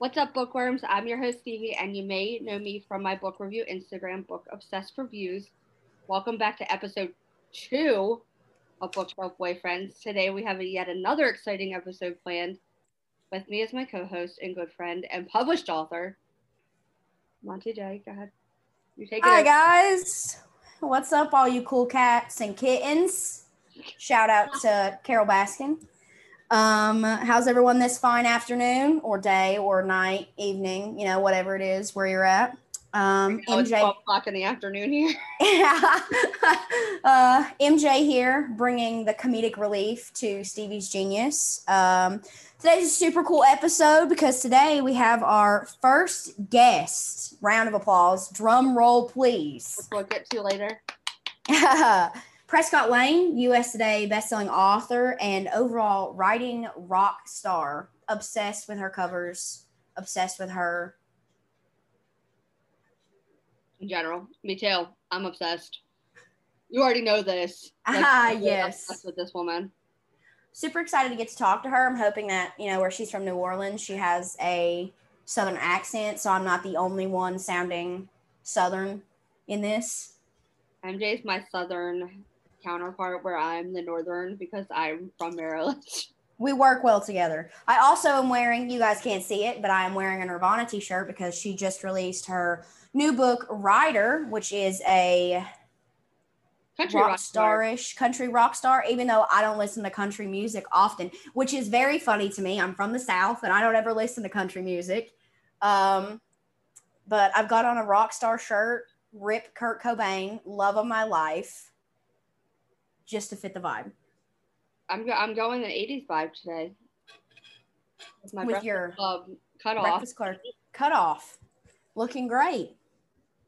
What's up, bookworms? I'm your host, Stevie, and you may know me from my book review Instagram, Book Obsessed Reviews. Welcome back to episode two of Bookshelf Boyfriends. Today we have a yet another exciting episode planned. With me is my co-host and good friend and published author, Monty Jay. Go ahead. You take it. Hi over. guys. What's up, all you cool cats and kittens? Shout out to Carole Baskin. Um, how's everyone this fine afternoon or day or night, evening, you know, whatever it is where you're at. Um, it's MJ 12 o'clock in the afternoon here. yeah. uh, MJ here, bringing the comedic relief to Stevie's genius. Um, today's a super cool episode because today we have our first guest. Round of applause. Drum roll, please. which we'll get to later. Prescott Lane, US Today bestselling author and overall writing rock star. Obsessed with her covers, obsessed with her. In general, me too. I'm obsessed. You already know this. Ah, I'm really yes. Obsessed with this woman. Super excited to get to talk to her. I'm hoping that, you know, where she's from New Orleans, she has a southern accent, so I'm not the only one sounding southern in this. MJ is my southern counterpart, where I'm the northern because I'm from Maryland. We work well together. I also am wearing, you guys can't see it, but I am wearing a Nirvana t shirt because she just released her new book, Ryder, which is a Country rock rock star. starish country rock star, even though I don't listen to country music often, which is very funny to me. I'm from the South and I don't ever listen to country music. Um, but I've got on a rock star shirt, rip Kurt Cobain, love of my life, just to fit the vibe. I'm go- I'm going the '80s vibe today. With my With your club cut off breakfast club cut off. Looking great.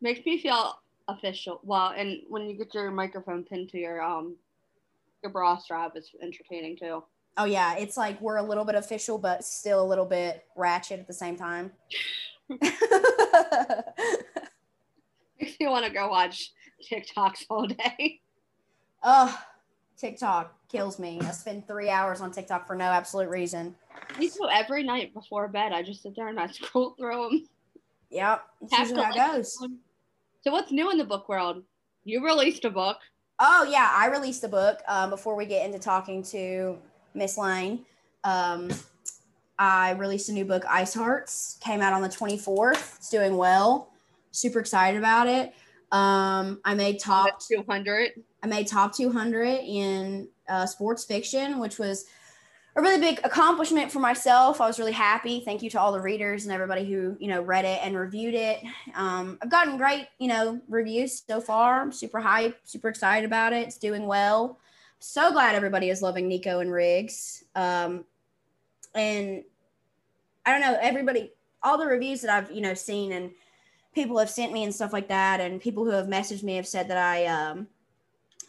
makes me feel official. Well, and when you get your microphone pinned to your um your bra strap, it's entertaining too. Oh yeah, it's like we're a little bit official, but still a little bit ratchet at the same time. Makes me want to go watch TikToks all day. oh, TikTok kills me. I spend three hours on TikTok for no absolute reason. Me too. Every night before bed, I just sit there and I scroll through them. Yep, that's how it goes. So what's new in the book world? You released a book. Oh yeah, I released a book um, before we get into talking to Miss Lane. Um, I released a new book, Ice Hearts, came out on the 24th. It's doing well. Super excited about it. Um, I made top Two hundred. I made top 200 in uh, sports fiction, which was a really big accomplishment for myself. I was really happy. Thank you to all the readers and everybody who you know read it and reviewed it. Um, I've gotten great you know reviews so far. I'm super hyped, super excited about it. It's doing well. So glad everybody is loving Nico and Riggs. Um, and I don't know everybody, all the reviews that I've you know seen and people have sent me and stuff like that, and people who have messaged me have said that I um,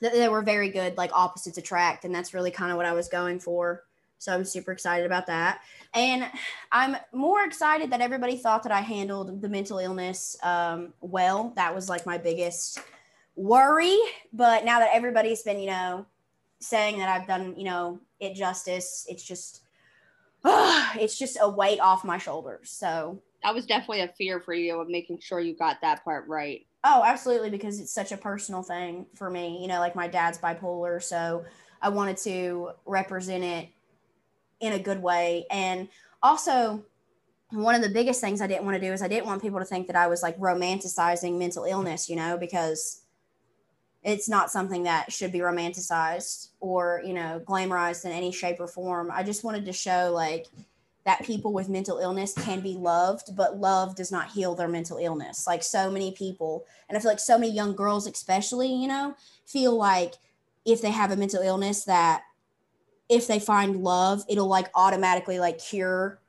that they were very good, like opposites attract, and that's really kind of what I was going for. So I'm super excited about that, and I'm more excited that everybody thought that I handled the mental illness um, well. That was like my biggest worry, but now that everybody's been, you know, saying that I've done, you know, it justice, it's just, it's just a weight off my shoulders. So That was definitely a fear for you of making sure you got that part right. Oh, absolutely, because it's such a personal thing for me. You know, like my dad's bipolar, so I wanted to represent it in a good way. And also, one of the biggest things I didn't want to do is I didn't want people to think that I was like romanticizing mental illness, you know, because it's not something that should be romanticized or, you know, glamorized in any shape or form. I just wanted to show like that people with mental illness can be loved, but love does not heal their mental illness. Like so many people, and I feel like so many young girls, especially, you know, feel like if they have a mental illness, that if they find love, it'll like automatically like cure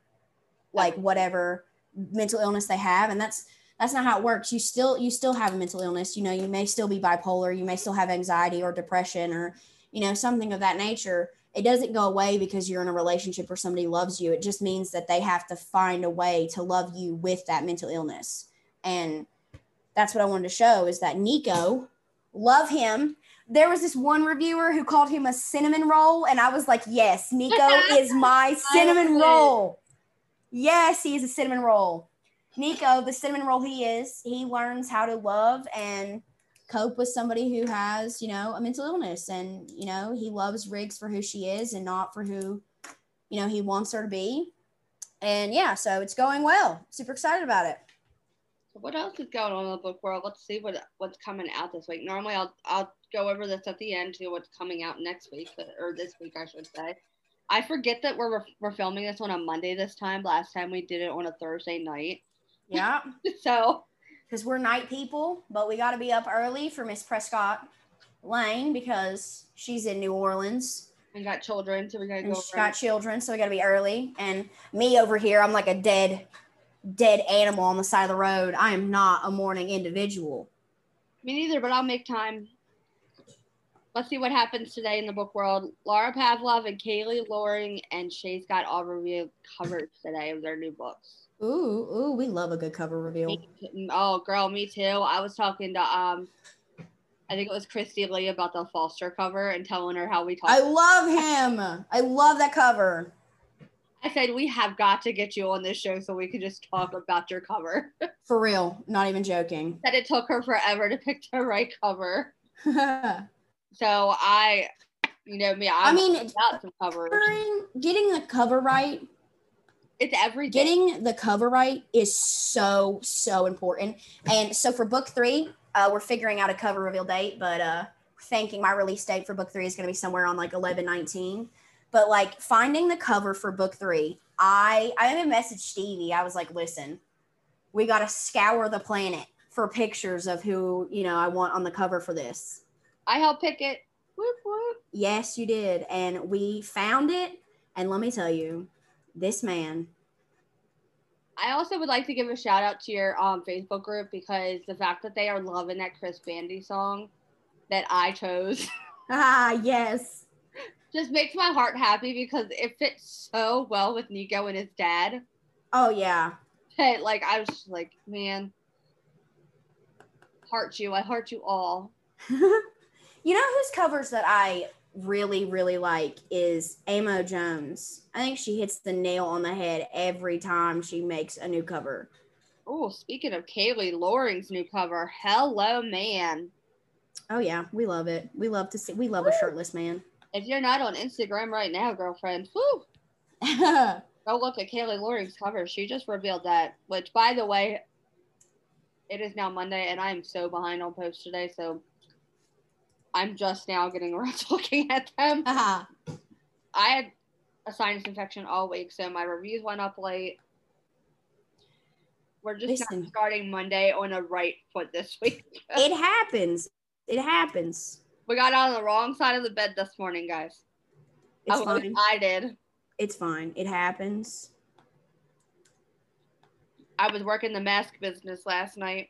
like whatever mental illness they have. And that's that's not how it works. You still you still have a mental illness. You know, you may still be bipolar, you may still have anxiety or depression or, you know, something of that nature it doesn't go away because you're in a relationship where somebody loves you. It just means that they have to find a way to love you with that mental illness. And that's what I wanted to show is that Nico, love him. There was this one reviewer who called him a cinnamon roll, and I was like, yes, Nico is my cinnamon roll. Yes, he is a cinnamon roll. Nico, the cinnamon roll he is, he learns how to love and cope with somebody who has, you know, a mental illness. And, you know, he loves Riggs for who she is and not for who, you know, he wants her to be. And yeah, so it's going well. Super excited about it. So what else is going on in the book world? Let's see what what's coming out this week. Normally, I'll I'll go over this at the end to what's coming out next week or this week, I should say. I forget that we're we're filming this on a Monday this time. Last time we did it on a Thursday night. Yeah. so, because we're night people, but we got to be up early for Miss Prescott Lane because she's in New Orleans. And got children, so we gotta and go. She got children, so we gotta be early. And me over here, I'm like a dead dead animal on the side of the road. I am not a morning individual. Me neither, but I'll make time. Let's see what happens today in the book world. Laura Pavlov and Kayley Loring and Shay's got all revealed covers today of their new books. Ooh, ooh, we love a good cover reveal. Oh, girl, me too. I was talking to um, I think it was Christy Lee about the Foster cover and telling her how we talk. I love him. I love that cover. I said we have got to get you on this show so we can just talk about your cover. For real, not even joking. That it took her forever to pick the right cover. so I, you know me, I'm i mean, about some covers. Getting the cover right. It's everything. Getting the cover right is so so important. And so for book three, uh, we're figuring out a cover reveal date, but uh, thinking my release date for book three is going to be somewhere on like 11 19 but like finding the cover for book three, I I even messaged Stevie. I was like, listen, we got to scour the planet for pictures of who you know I want on the cover for this. I helped pick it. Whoop, whoop. Yes, you did, and we found it. And let me tell you, this man. I also would like to give a shout out to your um, Facebook group because the fact that they are loving that Chris Bandi song that I chose. Ah, yes just makes my heart happy because it fits so well with Nico and his dad. Oh yeah. Hey, like I was just like, man, heart you. I heart you all. you know whose covers that I really, really like is Amo Jones. I think she hits the nail on the head every time she makes a new cover. Oh, speaking of Kayley Loring's new cover, hello man. Oh yeah, we love it. We love to see. We love Woo! a shirtless man. If you're not on Instagram right now, girlfriend, whoo, go look at Kayley Loring's cover. She just revealed that, which, by the way, it is now Monday, and I am so behind on posts today. So I'm just now getting around to looking at them. Uh-huh. I had a sinus infection all week, so my reviews went up late. We're just starting Monday on a right foot this week. it happens. It happens. We got on the wrong side of the bed this morning, guys. It's I, fine. I did. It's fine. It happens. I was working the mask business last night,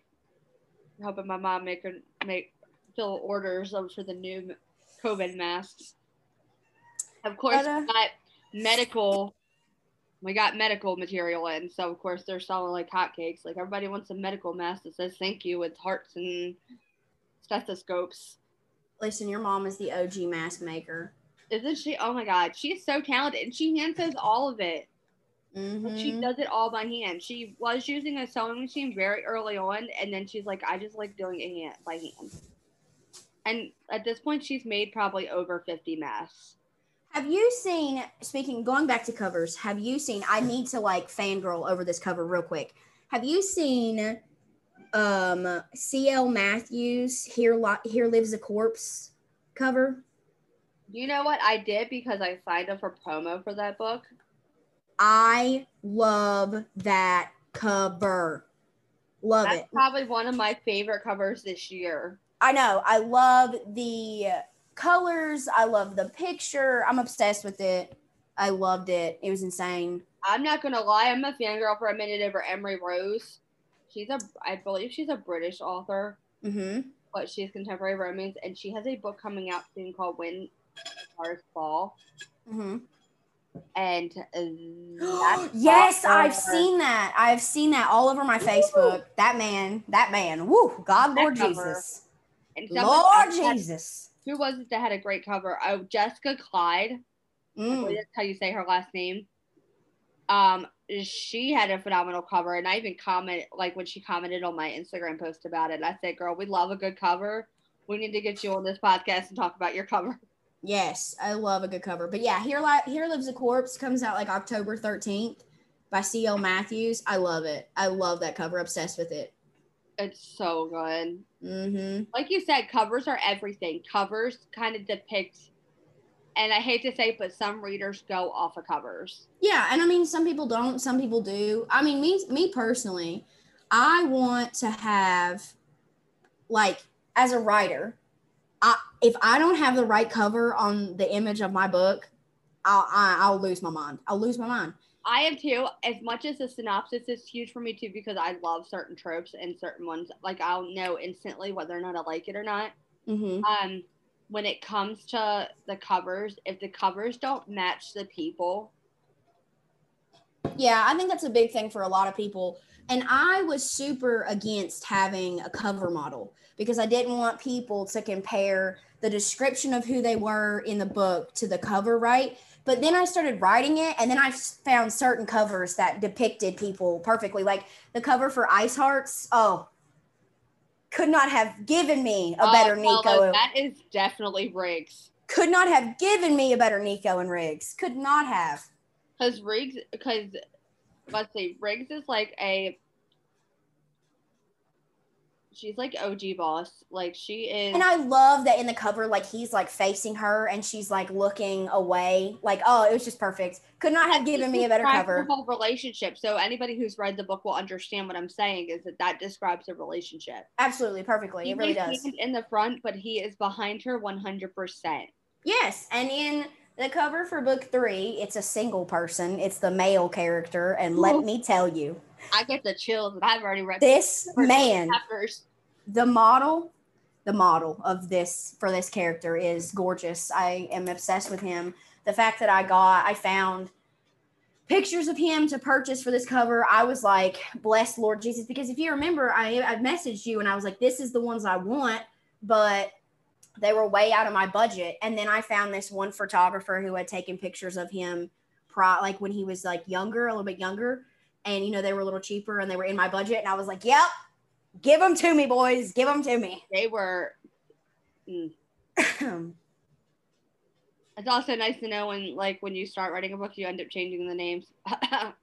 helping my mom make her make fill orders for the new COVID masks. Of course, but, uh, we got medical. We got medical material in, so of course they're selling like hotcakes. Like everybody wants a medical mask that says "Thank you" with hearts and stethoscopes. Listen, your mom is the OG mask maker. Isn't she? Oh my God. She's so talented. And she hand sews all of it. Mm-hmm. She does it all by hand. She was using a sewing machine very early on. And then she's like, I just like doing it hand, by hand. And at this point, she's made probably over 50 masks. Have you seen, speaking, going back to covers, have you seen, I need to like fangirl over this cover real quick. Have you seen um CL Matthews here here lives a corpse cover. You know what I did because I signed up for promo for that book. I love that cover. Love That's it. Probably one of my favorite covers this year. I know. I love the colors. I love the picture. I'm obsessed with it. I loved it. It was insane. I'm not gonna lie. I'm a fangirl for a minute over Emery Rose she's a I believe she's a British author. Mm-hmm. But she's contemporary romance, and she has a book coming out soon called When Stars Fall. Mm-hmm. And yes, I've seen that. I've seen that all over my Facebook. That man, that man, woo, God, Lord Jesus, and Lord Jesus. Who was it that had a great cover? Oh, Jessica Clyde. Mm. That's how you say her last name. Um, she had a phenomenal cover, and I even comment like when she commented on my Instagram post about it. I said, "Girl, we love a good cover. We need to get you on this podcast and talk about your cover." Yes, I love a good cover. But yeah, here li- here lives a corpse comes out like October thirteenth by C.L. Matthews. I love it. I love that cover. Obsessed with it. It's so good. Mm-hmm. Like you said, covers are everything. Covers kind of depict, and I hate to say, but some readers go off of covers. Yeah, and I mean, some people don't. Some people do. I mean, me me personally, I want to have, like, as a writer, I if I don't have the right cover on the image of my book, I'll I, I'll lose my mind. I'll lose my mind. I am too. As much as the synopsis is huge for me too, because I love certain tropes and certain ones. Like I'll know instantly whether or not I like it or not. Mm-hmm. Um, when it comes to the covers, if the covers don't match the people, Yeah, I think that's a big thing for a lot of people. And I was super against having a cover model because I didn't want people to compare the description of who they were in the book to the cover, right? But then I started writing it, and then I found certain covers that depicted people perfectly. Like the cover for Ice Hearts. Oh, could not have given me a oh, better Oh, well, Nico. that is definitely Riggs. could not have given me a better Nico and Riggs. Could not have. Because Riggs, because let's see, Riggs is like a. She's like OG boss. Like she is. And I love that in the cover, like he's like facing her and she's like looking away. Like, oh, it was just perfect. Could not have given me a better cover. Whole relationship. So anybody who's read the book will understand what I'm saying. Is that that describes a relationship. Absolutely, perfectly. It really does. in the front, but he is behind her 100. percent Yes. And in the cover for book three, it's a single person, it's the male character. And Ooh. let oh. me tell you, I get the chills, and I've already read this man, chapters. the model, the model of this for this character is gorgeous. I am obsessed with him. The fact that I got, I found pictures of him to purchase for this cover. I was like, bless Lord Jesus, because if you remember, I I messaged you and I was like, this is the ones I want, but they were way out of my budget. And then I found this one photographer who had taken pictures of him, pro like when he was like younger, a little bit younger, and you know they were a little cheaper and they were in my budget. And I was like, yep, give them to me, boys, give them to me. They were. mm. It's also nice to know when, like, when you start writing a book, you end up changing the names.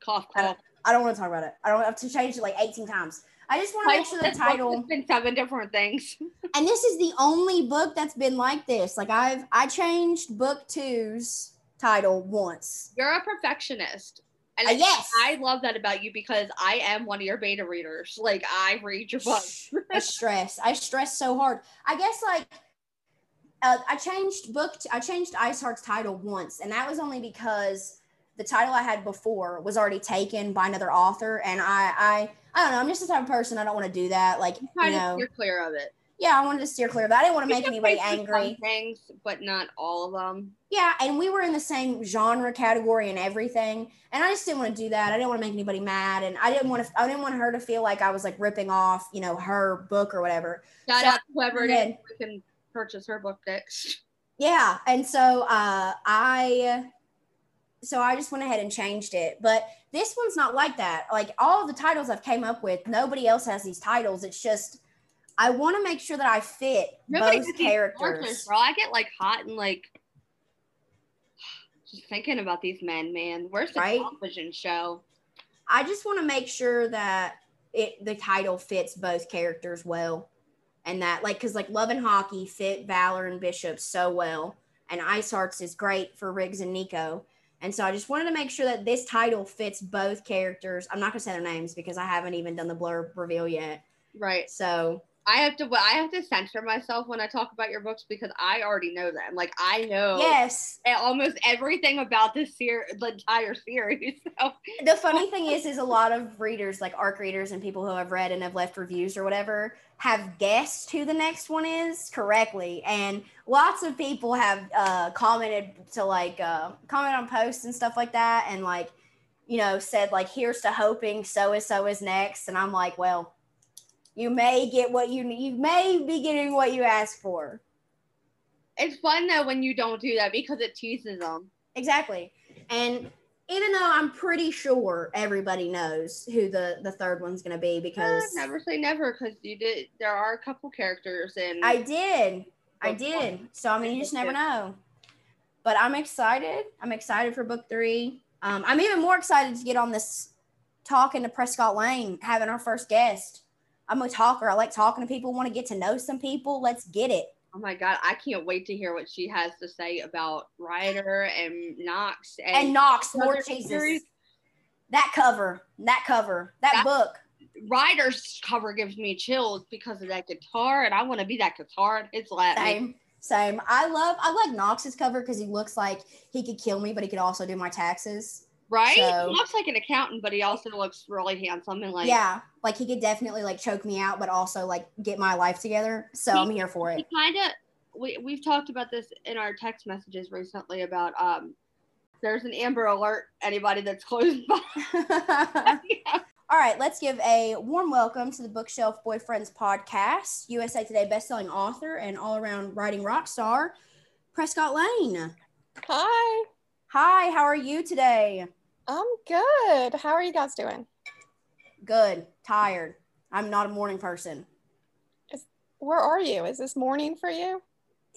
cough, cough. I don't want to talk about it. I don't have to change it like 18 times. I just want to make sure the title. has been seven different things. And this is the only book that's been like this. Like I've I changed book two's title once. You're a perfectionist. And Uh, yes. I love that about you because I am one of your beta readers. Like, I read your books. I stress. I stress so hard. I guess like uh, I changed book. T- I changed Ice Heart's title once, and that was only because the title I had before was already taken by another author, and I I I don't know. I'm just the type of person I don't want to do that. Like you know, steer clear of it. Yeah, I wanted to steer clear of that. I didn't want to make anybody angry. Things, but not all of them. Yeah, and we were in the same genre category and everything, and I just didn't want to do that. I didn't want to make anybody mad, and I didn't want to. I didn't want her to feel like I was like ripping off, you know, her book or whatever. Shout So out to whoever it is. did. We can purchase her book next. Yeah, and so uh, I, so I just went ahead and changed it. But this one's not like that. Like all the titles I've came up with, nobody else has these titles. It's just I want to make sure that I fit Nobody both characters. bro. I get like hot and like just thinking about these men, man. Where's the Right? television show? I just want to make sure that it the title fits both characters well, and that like because like Love and Hockey fit Valor and Bishop so well, and Ice Hearts is great for Riggs and Nico, and so I just wanted to make sure that this title fits both characters. I'm not gonna say their names because I haven't even done the blurb reveal yet. Right. So I have to. I have to censor myself when I talk about your books because I already know them. Like I know yes, almost everything about this series, the entire series. So the funny thing is is a lot of readers like arc readers and people who have read and have left reviews or whatever have guessed who the next one is correctly and lots of people have uh, commented to like uh, comment on posts and stuff like that and like you know said like here's to hoping so and so is next and i'm like well you may get what you you may be getting what you asked for it's fun though when you don't do that because it teases them. Exactly. And even though I'm pretty sure everybody knows who the the third one's gonna be because Uh, never say never because you did. There are a couple characters in. I did. I did. one. So I mean, you just never know. But I'm excited. I'm excited for book three. Um, I'm even more excited to get on this talking to Prescott Lane, having our first guest. I'm a talker. I like talking to people. Want to get to know some people. Let's get it. oh my god, I can't wait to hear what she has to say about Ryder and Knox and, And Knox, Lord Jesus, series. that cover, that cover, that, That- book. Ryder's cover gives me chills because of that guitar, and I want to be that guitar. It's Latin. Same, same. I love. I like Knox's cover because he looks like he could kill me, but he could also do my taxes. Right? So- he looks like an accountant, but he also looks really handsome and like yeah, like he could definitely like choke me out, but also like get my life together. So I'm here for he it. kind of we, we've talked about this in our text messages recently about um there's an amber alert anybody that's close by Yeah. All right, let's give a warm welcome to the Bookshelf Boyfriends podcast. USA Today bestselling author and all around writing rock star, Prescott Lane. Hi, Hi, how are you today? I'm good. How are you guys doing? Good, tired. I'm not a morning person. Where are you? Is this morning for you?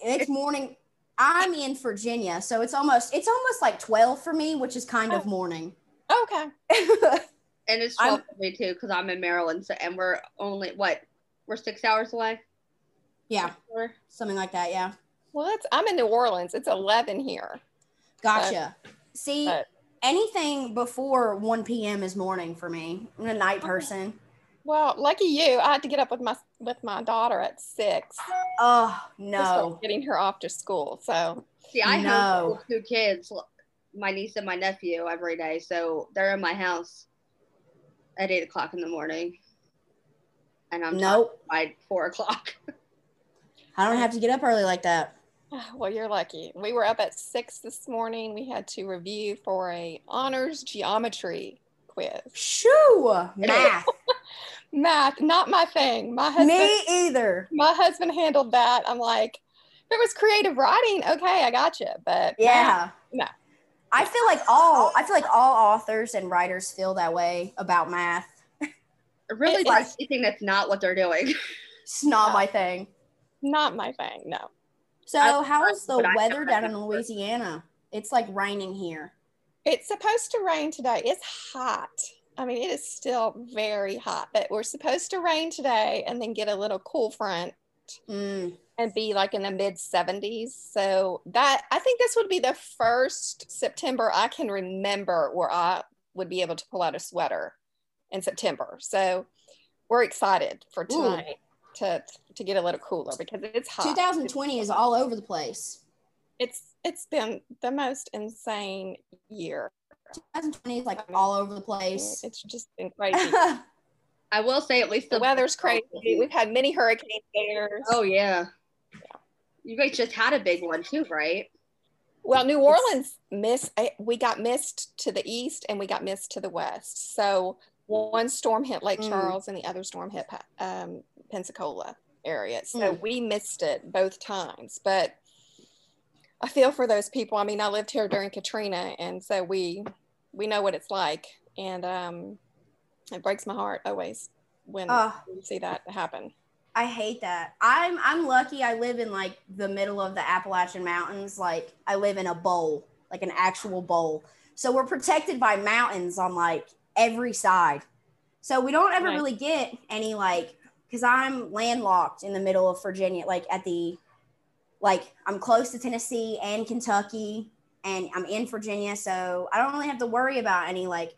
It's morning. I'm in Virginia, so it's almost it's almost like 12 for me, which is kind of Oh. morning. Okay. and it's I'm- 12 for me too because i'm in maryland so, and we're only what we're six hours away yeah, Or- something like that, yeah. Well, it's I'm in New Orleans. It's 11 here. Gotcha. See, but- anything before 1 p.m. is morning for me. I'm a night person. Well, lucky you. I had to get up with my with my daughter at six. Oh, no. Getting her off to school. So see i No. have two kids my niece and my nephew every day so they're in my house at eight o'clock in the morning and i'm tired Nope. by four o'clock I don't have to get up early like that. well, you're lucky. We were up at six this morning. We had to review for a honors geometry quiz. Shoo! Math. Math, not my thing. My husband Me either. my husband handled that. I'm like, if it was creative writing, okay, I got you. But Yeah. No. I feel like all I feel like all authors and writers feel that way about math. I really It- like it's- anything that's not what they're doing It's not my thing. not my thing. No. So how's the weather down in Louisiana? It's like raining here. It's supposed to rain today. It's hot. I mean, it is still very hot, but we're supposed to rain today and then get a little cool front Mm. and be like in the mid 70s. So that I think this would be the first September I can remember where I would be able to pull out a sweater in September. So we're excited for Ooh. Tonight to to get a little cooler because it's hot. 2020 is all over the place. It's it's been the most insane year. 2020 is like all over the place. It's just been crazy. i will say at least the weather's crazy. We've had many hurricane scares. oh yeah you guys just had a big one too right Well, New Orleans missed. eh, We got missed to the east and we got missed to the west. So one storm hit Lake Mm. Charles and the other storm hit um, Pensacola area. So Mm. we missed it both times. But I feel for those people. I mean, I lived here during Katrina, and so we we know what it's like, and um, it breaks my heart always when Ah. we see that happen. I hate that. I'm I'm lucky I live in like the middle of the Appalachian Mountains. Like I live in a bowl, like an actual bowl. So we're protected by mountains on like every side. So we don't ever Right. really get any like cuz I'm landlocked in the middle of Virginia like at the like I'm close to Tennessee and Kentucky and I'm in Virginia, so I don't really have to worry about any like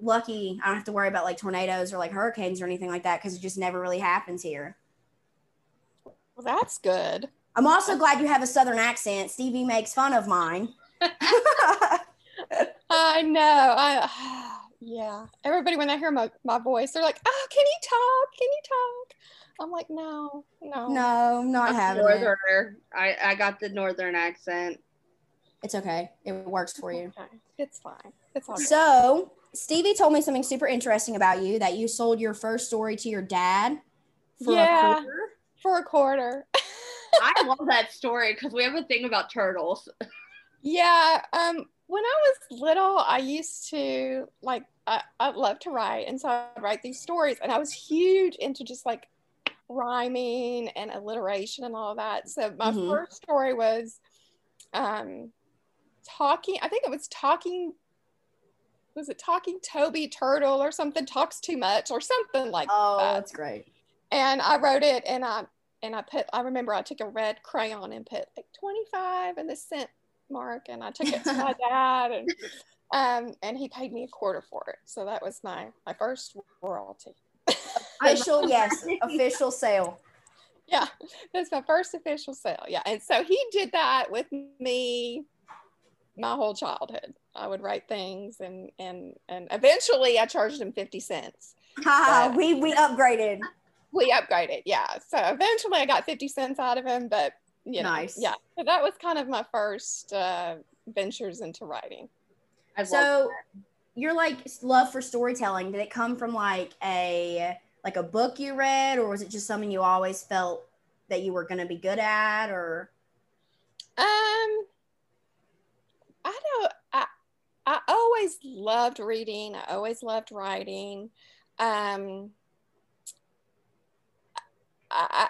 lucky I don't have to worry about like tornadoes or like hurricanes or anything like that cuz it just never really happens here. Well, that's good. I'm also glad you have a southern accent. Stevie makes fun of mine. I know. I yeah. Everybody when they hear my, my voice, they're like, "Oh, can you talk? Can you talk?" I'm like, "No, no, no, I'm not I'm having it. I, I got the northern accent It's okay. It works for you. Okay. It's fine. It's all good. So, Stevie told me something super interesting about you that you sold your first story to your dad for Yeah. a quarter. for a quarter." i love that story because we have a thing about turtles yeah. Um. When I was little, I used to like I, I love to write, and so I'd write these stories, and I was huge into just like rhyming and alliteration and all that. So my Mhm. first story was um talking, I think it was talking was it talking Toby Turtle or something talks too much or something like Oh, that. that's great. And I wrote it and I and I put I remember I took a red crayon and put like 25 and the cent mark and I took it to my dad and um and he paid me a quarter for it. So that was my my first royalty. Official, yes, official sale. yeah that's my first official sale yeah and so he did that with me my whole childhood i would write things and and and eventually i charged him 50 cents Ha, we we upgraded. we upgraded yeah so eventually i got 50 cents out of him but you know Nice. yeah so that was kind of my first uh ventures into writing I love So your like love for storytelling, did it come from like a like a book you read or was it just something you always felt that you were going to be good at or Um, I don't. I I always loved reading. I always loved writing. Um,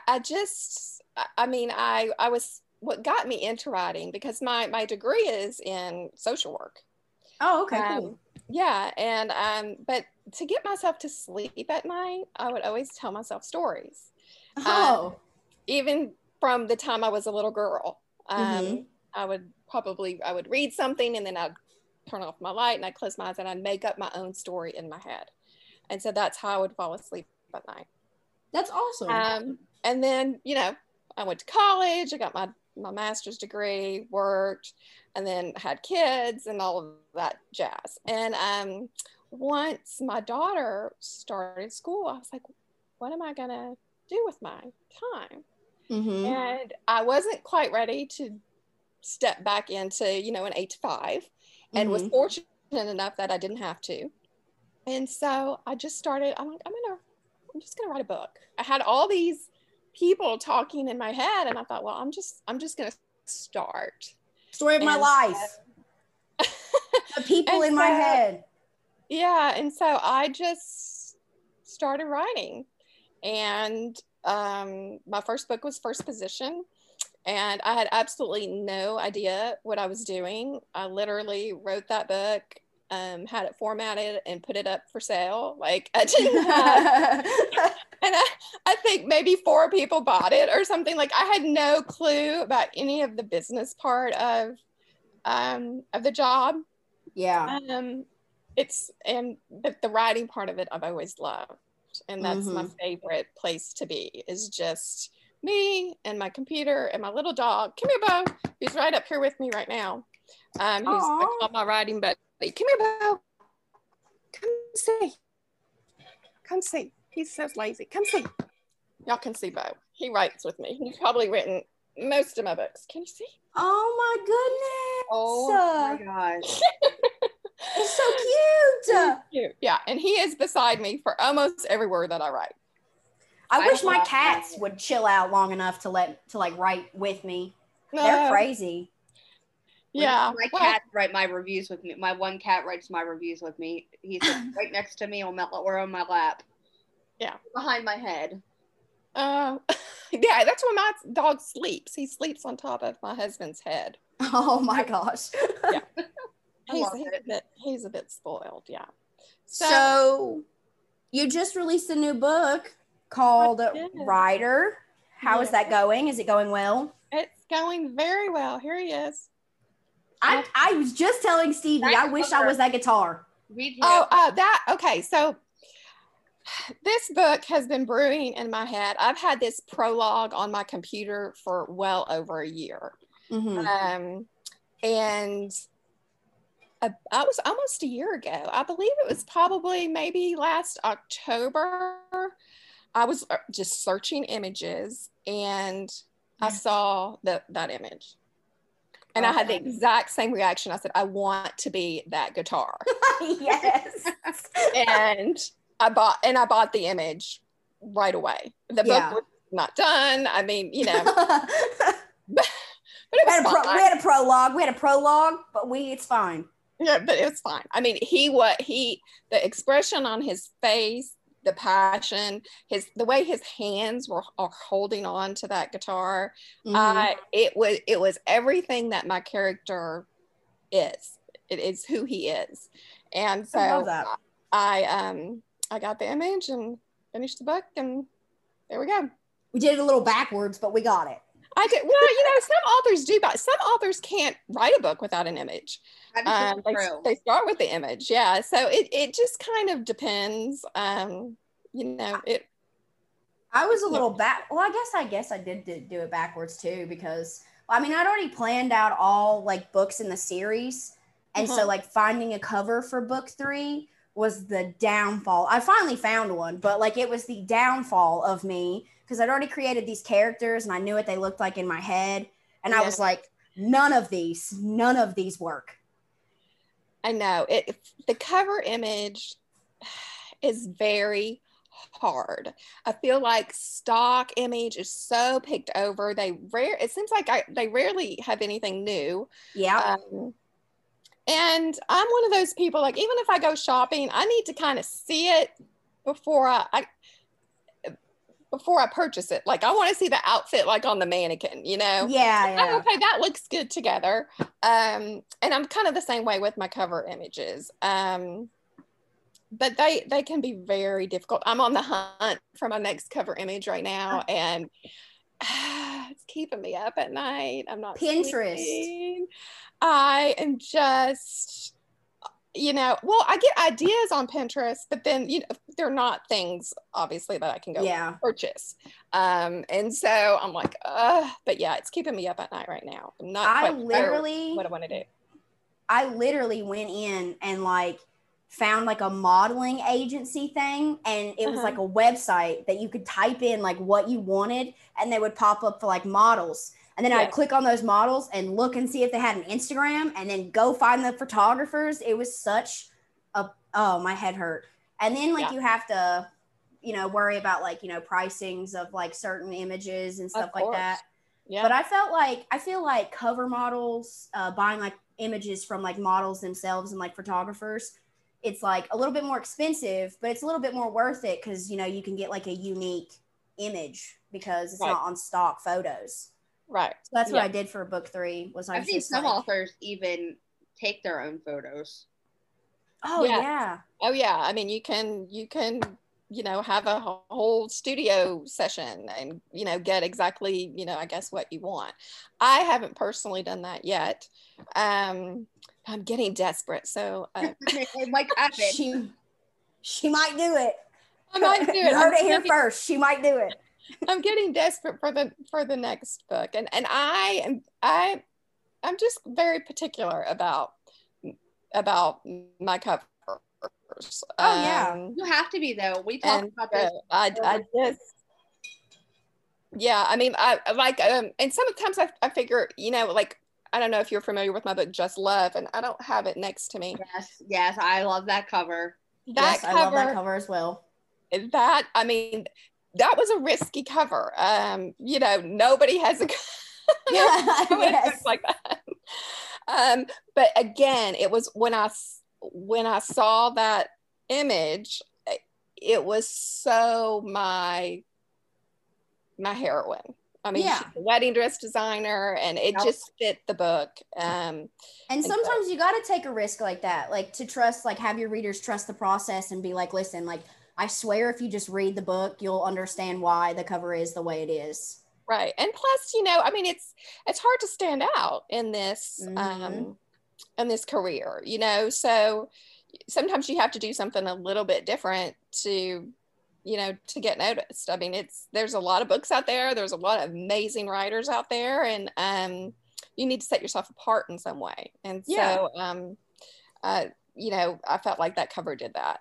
I I just. I- mean, I I was what got me into writing because my my degree is in social work. Oh, okay, Um, cool. Yeah, and um, but to get myself to sleep at night, I would always tell myself stories Oh, even from the time I was a little girl. Um, Mhm. I would probably I would read something and then I'd turn off my light and I'd close my eyes and I'd make up my own story in my head. And so that's how I would fall asleep at night. That's awesome. Um, and then, you know, I went to college, I got my, my master's degree, worked, and then had kids and all of that jazz. And um, once my daughter started school, I was like, what am I going to do with my time? Mhm. and I wasn't quite ready to step back into, you know, an eight to five, and was Mhm. fortunate enough that I didn't have to. And so I just started. I'm like, I'm gonna, I'm just gonna write a book. I had all these people talking in my head, and I thought, well, I'm just, I'm just gonna start. Story of my and- life. The people in my head. yeah and so i just started writing and um, my first book was first position and i had absolutely no idea what i was doing i literally wrote that book um, had it formatted and put it up for sale like i didn't have and I, I think maybe four people bought it or something like i had no clue about any of the business part of um, of the job yeah. um, it's and the, the writing part of it I've always loved, and that's my Mhm. favorite place to be. Is just me and my computer and my little dog. Come here, Bo. He's right up here with me right now. Um, he's I Aw. call my writing buddy. Come here, Bo. Come see. Come see. He's so lazy. Come see. Y'all can see Bo. He writes with me. He's probably written most of my books. Can you see? Oh my goodness. Oh my gosh. It's so cute. Cute. Yeah, and he is beside me for almost every word that I write. I I wish my cats that. would chill out long enough to let to like write with me. They're Uh, crazy. Yeah. My well, cat write my reviews with me. My one cat writes my reviews with me. He's right next to me on my or on my lap. Yeah. Behind my head. Uh, yeah, that's where my dog sleeps. He sleeps on top of my husband's head. Oh my gosh. Yeah. He's, he's, a bit, he's a bit spoiled. Yeah. So, you just released a new book called. Ryder. How is that going? Is it going well? it's going very well. Here he is. I, I was just telling Stevie, I Right wish I was that guitar. Oh, uh, that okay. So this book has been brewing in my head. I've had this prologue on my computer for well over a year. Mhm. um, and uh, I was almost a year ago. I believe it was probably maybe last October. I was uh, just searching images and I saw the, that image. And I had the exact same reaction. I said, I want to be that guitar. yes. and I bought and I bought the image right away. The Yeah. book was not done. I mean, you know, but We had, a pro- we had a prologue. We had a prologue, but we it's fine. yeah, but it was fine. I mean, he what he the expression on his face, the passion, his the way his hands were are holding on to that guitar. Mhm. I it was it was everything that my character is. It is who he is. And so I. I um I got the image and finished the book and there we go. we did it a little backwards, but we got it. I did well, you know, some authors do but some authors can't write a book without an image. Um, they, they start with the image, yeah. So it, it just kind of depends. Um, you know, it I was a Yeah. little back. Well, I guess I guess I did do, do it backwards too because I mean I'd already planned out all like books in the series, and so Uh-huh. like finding a cover for book three was the downfall. I finally found one, but like it was the downfall of me because I'd already created these characters and I knew what they looked like in my head, and I was like, none of these, none of these work. I know it the cover image is very hard. I feel like stock image is so picked over. They rare it seems like I they rarely have anything new. Yeah, Um, and I'm one of those people like even if I go shopping, I need to kind of see it before I, I before I purchase it. Like I want to see the outfit like on the mannequin, you know? yeah, Oh, okay, that looks good together. Um, and I'm kind of the same way with my cover images. Um, but they they can be very difficult. I'm on the hunt for my next cover image right now, and it's keeping me up at night. I'm not Pinterest. sleeping. I am just you know, well, I get ideas on Pinterest, but then you know they're not things obviously that I can go Yeah. purchase. Um, and so I'm like, uh, but yeah, it's keeping me up at night right now. I'm not I literally what I want to do. I literally went in and like found like a modeling agency thing and it was Uh-huh. like a website that you could type in like what you wanted and they would pop up for like models and then Yeah. I'd click on those models and look and see if they had an Instagram and then go find the photographers it was such a oh my head hurt and then like Yeah. you have to you know worry about like you know pricings of like certain images and stuff like that Yeah. but I felt like I feel like cover models, uh, buying like images from like models themselves and like photographers, it's like a little bit more expensive, but it's a little bit more worth it because you know you can get like a unique image because it's Right. not on stock photos. Right. So that's what I did for book three. Was I I've seen some like, authors even take their own photos. oh Yeah. yeah, Oh yeah. I mean, you can you can you know have a whole studio session and you know get exactly you know I guess what you want. I haven't personally done that yet. Um, I'm getting desperate, so uh, it might happen. she she might do it. I might do it. you heard it here first. She might do it. I'm getting desperate for the for the next book, and and I am I I'm just very particular about about my covers. Oh, yeah. Um, You have to be though. We talked about this. so I I just yeah I mean I I like um and sometimes I I figure you know like I don't know if you're familiar with my book Just Love, and I don't have it next to me. Yes, yes, I love that cover. That yes, I love that cover as well. that I mean that was a risky cover. Um, you know, nobody has a Yeah, yes. like that. Um, but again, it was when I when I saw that image, it was so my my heroine. I mean, Yeah. she's a wedding dress designer, and it just fit the book. Um, And so- sometimes you got to take a risk like that, like to trust, like have your readers trust the process and be like, listen, like I swear, if you just read the book, you'll understand why the cover is the way it is. right, and plus, you know, I mean, it's it's hard to stand out in this um, Mhm. in this career, you know. So sometimes you have to do something a little bit different to you know to get noticed i mean it's there's a lot of books out there there's a lot of amazing writers out there and um you need to set yourself apart in some way and Yeah. so um uh you know i felt like that cover did that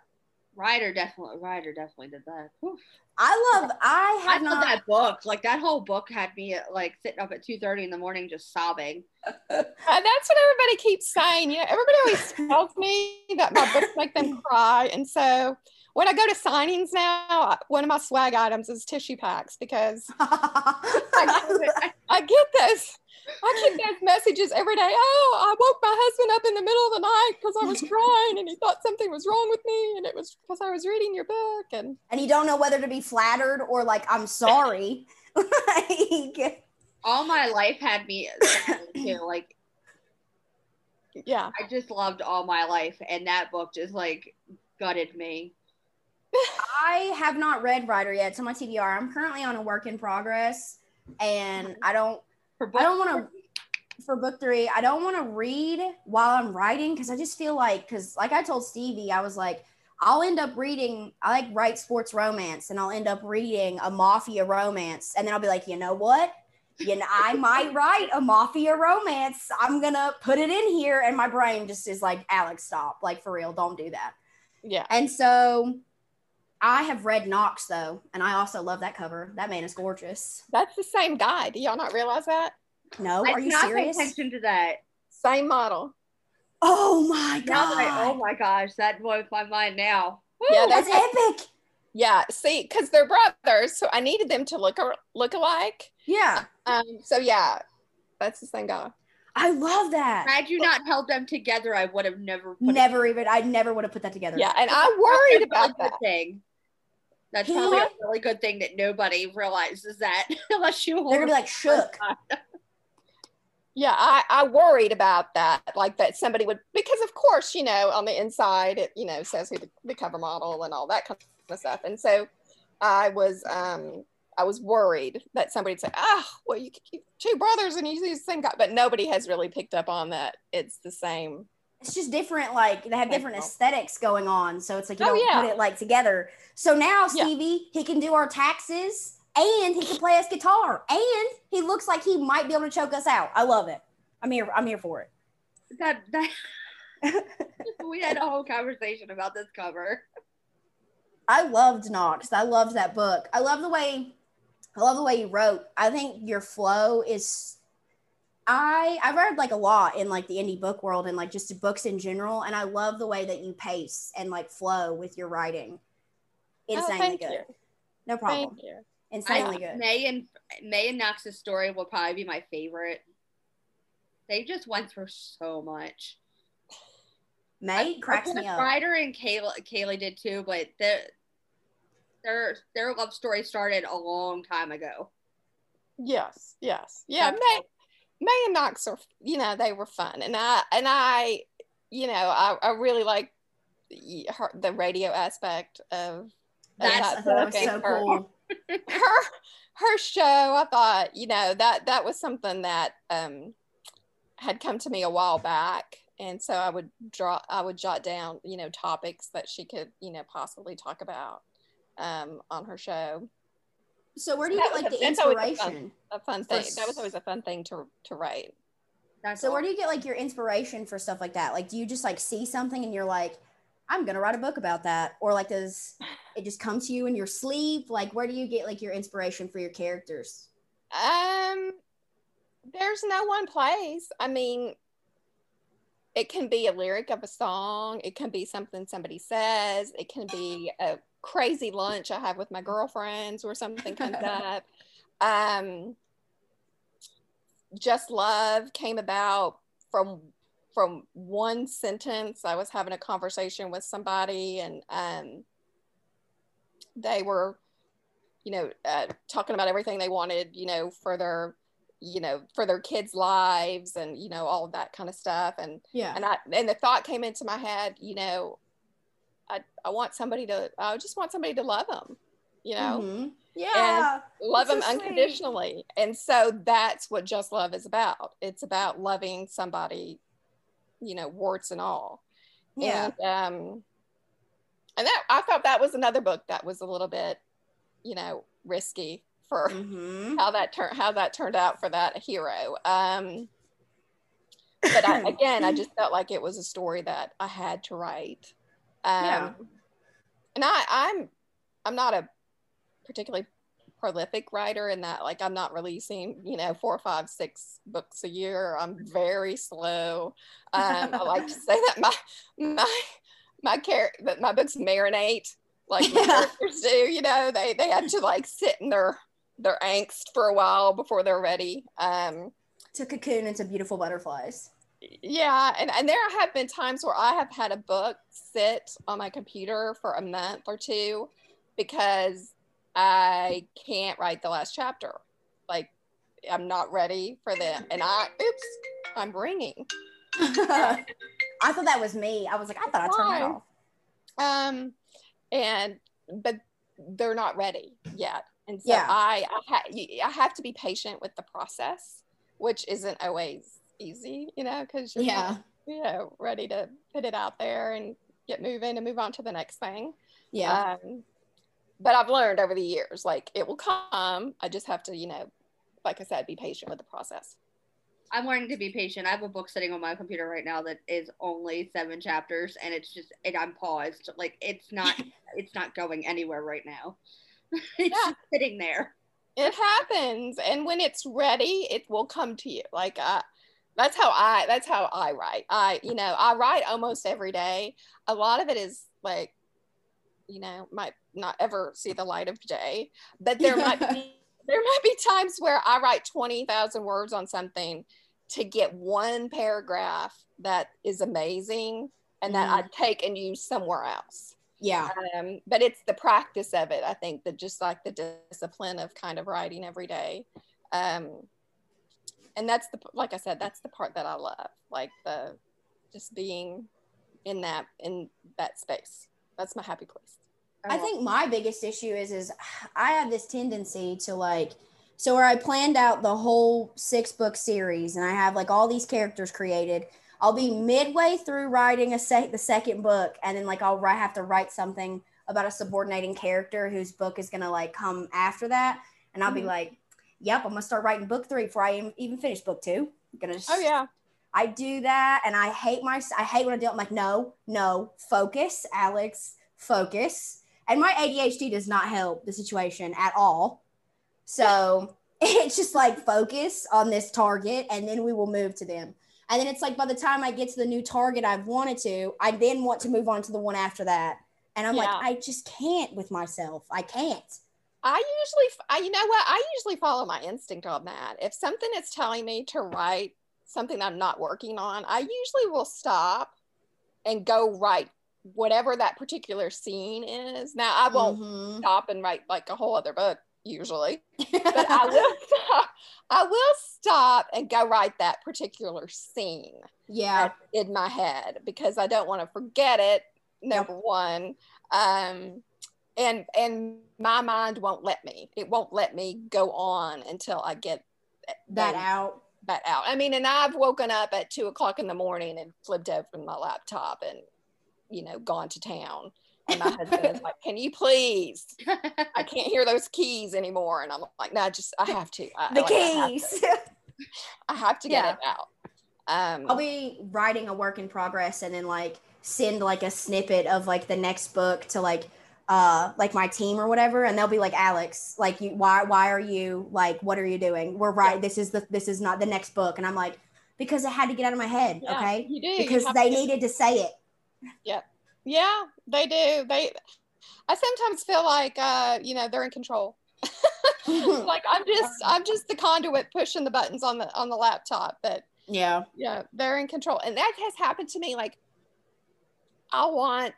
Ryder definitely, Ryder definitely did that. Whew. I love. I I love not. that book. Like that whole book had me like sitting up at two thirty in the morning just sobbing. uh, that's what everybody keeps saying you know everybody always tells me that my books make them cry and so when I go to signings now, one of my swag items is tissue packs because I, I get this. I get those messages every day. Oh, I woke my husband up in the middle of the night because I was crying and he thought something was wrong with me. And it was because I was reading your book. And and you don't know whether to be flattered or like, I'm sorry. like, All my life had me too. Like yeah. I just loved all my life, and that book just like gutted me. I have not read Ryder yet. It's on my TBR. I'm currently on a work in progress, and I don't. For book I don't want to. For book three, I don't want to read while I'm writing because I just feel like, because like I told Stevie, I was like, I'll end up reading. I like write sports romance, and I'll end up reading a mafia romance, and then I'll be like, you know what? You know, I might write a mafia romance. I'm gonna put it in here, and my brain just is like, Alex, stop! Like for real, don't do that. Yeah. And so I have read Knox though, and I also love that cover. That man is gorgeous. That's the same guy. Do y'all not realize that? No, I are you not pay serious? attention to that. Same model. Oh my Now that I- god! oh my gosh, that blows my mind now. Yeah, Woo! that's epic. Yeah. See, because they're brothers, so I needed them to look look alike. Yeah, Um. So yeah, that's the same guy. I love that. Had you not held them together, I would have never. Put it- Never even. I never would have put that together. Yeah, and I That's worried about good that. Thing. That's He- probably a really good thing that nobody realizes that unless you. They're gonna be like shook. Yeah, I, I worried about that, like that somebody would, because of course, you know, on the inside, it, you know, says who the, the cover model and all that kind of stuff. And so I was, um, I was worried that somebody'd say, oh, well, you, you two brothers and you see the same guy, but nobody has really picked up on that. It's the same. It's just different. Like they have different aesthetics going on, so it's like you Oh, don't yeah. put it like together. So now Yeah. Stevie, he can do our taxes, and he can play us guitar, and he looks like he might be able to choke us out. I love it. I'm here. I'm here for it. that that. we had a whole conversation about this cover. I loved Knox. I loved that book. I love the way I love the way you wrote. I think your flow is I I've read like a lot in like the indie book world and like just books in general and I love the way that you pace and like flow with your writing. Oh, Insanely thank good. you. No problem. Thank you. Insanely I, good. May and May and Knox's story will probably be my favorite. They just went through so much. May cracks me up. Ryder and Kayla, Kayla did too, but their their their love story started a long time ago. Yes, yes, yeah. That's May, May and Knox are, you know, they were fun, and I and I, you know, I, I really like the, her, the radio aspect of, of That's that so her, cool. her her show. I thought, you know, that that was something that um had come to me a while back, and so I would draw, I would jot down, you know, topics that she could, you know, possibly talk about um on her show. So where do you That get like was the a- that's always a fun- inspiration? A fun For thing. That was always a fun thing to to write. That's So where do you get like your inspiration for stuff like that? Like do you just like see something and you're like, I'm gonna write a book about that? Or like does it just come to you in your sleep? Like where do you get like your inspiration for your characters? Um, there's no one place. I mean, it can be a lyric of a song. It can be something somebody says. It can be a crazy lunch I have with my girlfriends where something comes up. Um, Just Love came about from from one sentence. I was having a conversation with somebody, and um, they were you know, uh, talking about everything they wanted, you know, for their, you know, for their kids' lives and, you know, all of that kind of stuff. And, Yeah. and I, and the thought came into my head, you know, I, I want somebody to, I just want somebody to love them, you know, Mhm. Yeah. love that's them so unconditionally. And so that's what Just Love is about. It's about loving somebody, you know, warts and all. Yeah. And, um, and that, I thought that was another book that was a little bit, you know, risky for Mhm. how that turned how that turned out for that hero. Um, but I, again, I just felt like it was a story that I had to write. Um, Yeah. And I, I'm I'm not a particularly prolific writer in that like I'm not releasing you know four, five, six books a year. I'm very slow. Um, I like to say that my my my care that my books marinate like characters do. You know, they they have to like sit in their their angst for a while before they're ready. Um, to cocoon into beautiful butterflies. Yeah, and, and there have been times where I have had a book sit on my computer for a month or two because I can't write the last chapter. Like I'm not ready for them. And I oops, I'm ringing. I thought that was me. I was like, I thought I turned it off. Um and but they're not ready yet. And so yeah. I I, ha- I have to be patient with the process, which isn't always easy, you know, because you're yeah, you know, ready to put it out there and get moving and move on to the next thing. Yeah. Um, but I've learned over the years, like it will come. I just have to, you know, like I said, be patient with the process. I'm learning to be patient. I have a book sitting on my computer right now that is only seven chapters, and it's just and I'm paused. Like it's not it's not going anywhere right now. it's yeah. sitting there. It happens, and when it's ready, it will come to you. Like uh, that's how I that's how I write. I you know I write almost every day. A lot of it is like you know might not ever see the light of day, but there might be there might be times where I write 20,000 words on something to get one paragraph that is amazing and that mm. I take and use somewhere else. Yeah. Um, but it's the practice of it, I think, that just like the discipline of kind of writing every day. Um, and that's the, like I said, that's the part that I love, like the just being in that, in that space. That's my happy place. I think my biggest issue is is I have this tendency to like so where I planned out the whole six book series and I have like all these characters created. I'll be midway through writing a sec- the second book and then like I'll write, have to write something about a subordinating character whose book is gonna like come after that and I'll mm-hmm. be like, "Yep, I'm gonna start writing book three before I even finish book 2 I'm gonna just, oh yeah I do that and I hate my I hate when I do it. I'm like, no, no, focus, Alex, focus and my ADHD does not help the situation at all. So it's just like focus on this target and then we will move to them. And then it's like by the time I get to the new target I've wanted to, I then want to move on to the one after that. And I'm yeah. like, I just can't with myself. I can't. I usually, I, you know what? I usually follow my instinct on that. If something is telling me to write something I'm not working on, I usually will stop and go write whatever that particular scene is. Now I won't mm-hmm. stop and write like a whole other book usually, but I will stop. I will stop and go write that particular scene. Yeah, in my head because I don't want to forget it. Number yep. one, um, and and my mind won't let me. It won't let me go on until I get that out. That out. I mean, and I've woken up at two o'clock in the morning and flipped open my laptop and you know, gone to town. And my husband is like, "Can you please? I can't hear those keys anymore." And I'm like, "No, I just I have to. I, the like, keys. I have to, I have to get yeah. it out." Um, I'll be writing a work in progress and then like send like a snippet of like the next book to like uh like my team or whatever and they'll be like alex like you why why are you like what are you doing we're right yeah. this is the this is not the next book and i'm like because it had to get out of my head yeah, okay you do. because you they to needed to say it yeah. Yeah, they do. They I sometimes feel like uh, you know, they're in control. like I'm just I'm just the conduit pushing the buttons on the on the laptop, but yeah. Yeah, they're in control. And that has happened to me like I want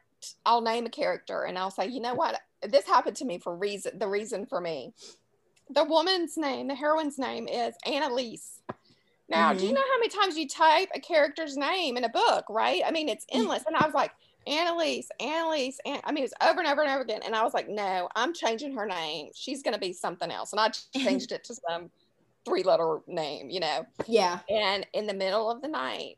I'll name a character and I'll say, "You know what? This happened to me for reason the reason for me. The woman's name, the heroine's name is Annalise. Now, mm-hmm. do you mm-hmm. know how many times you type a character's name in a book, right? I mean, it's endless. And I was like, Annalise, Annalise, An-. I mean, it's over and over and over again. And I was like, no, I'm changing her name. She's going to be something else. And I changed it to some three letter name, you know? Yeah. And in the middle of the night,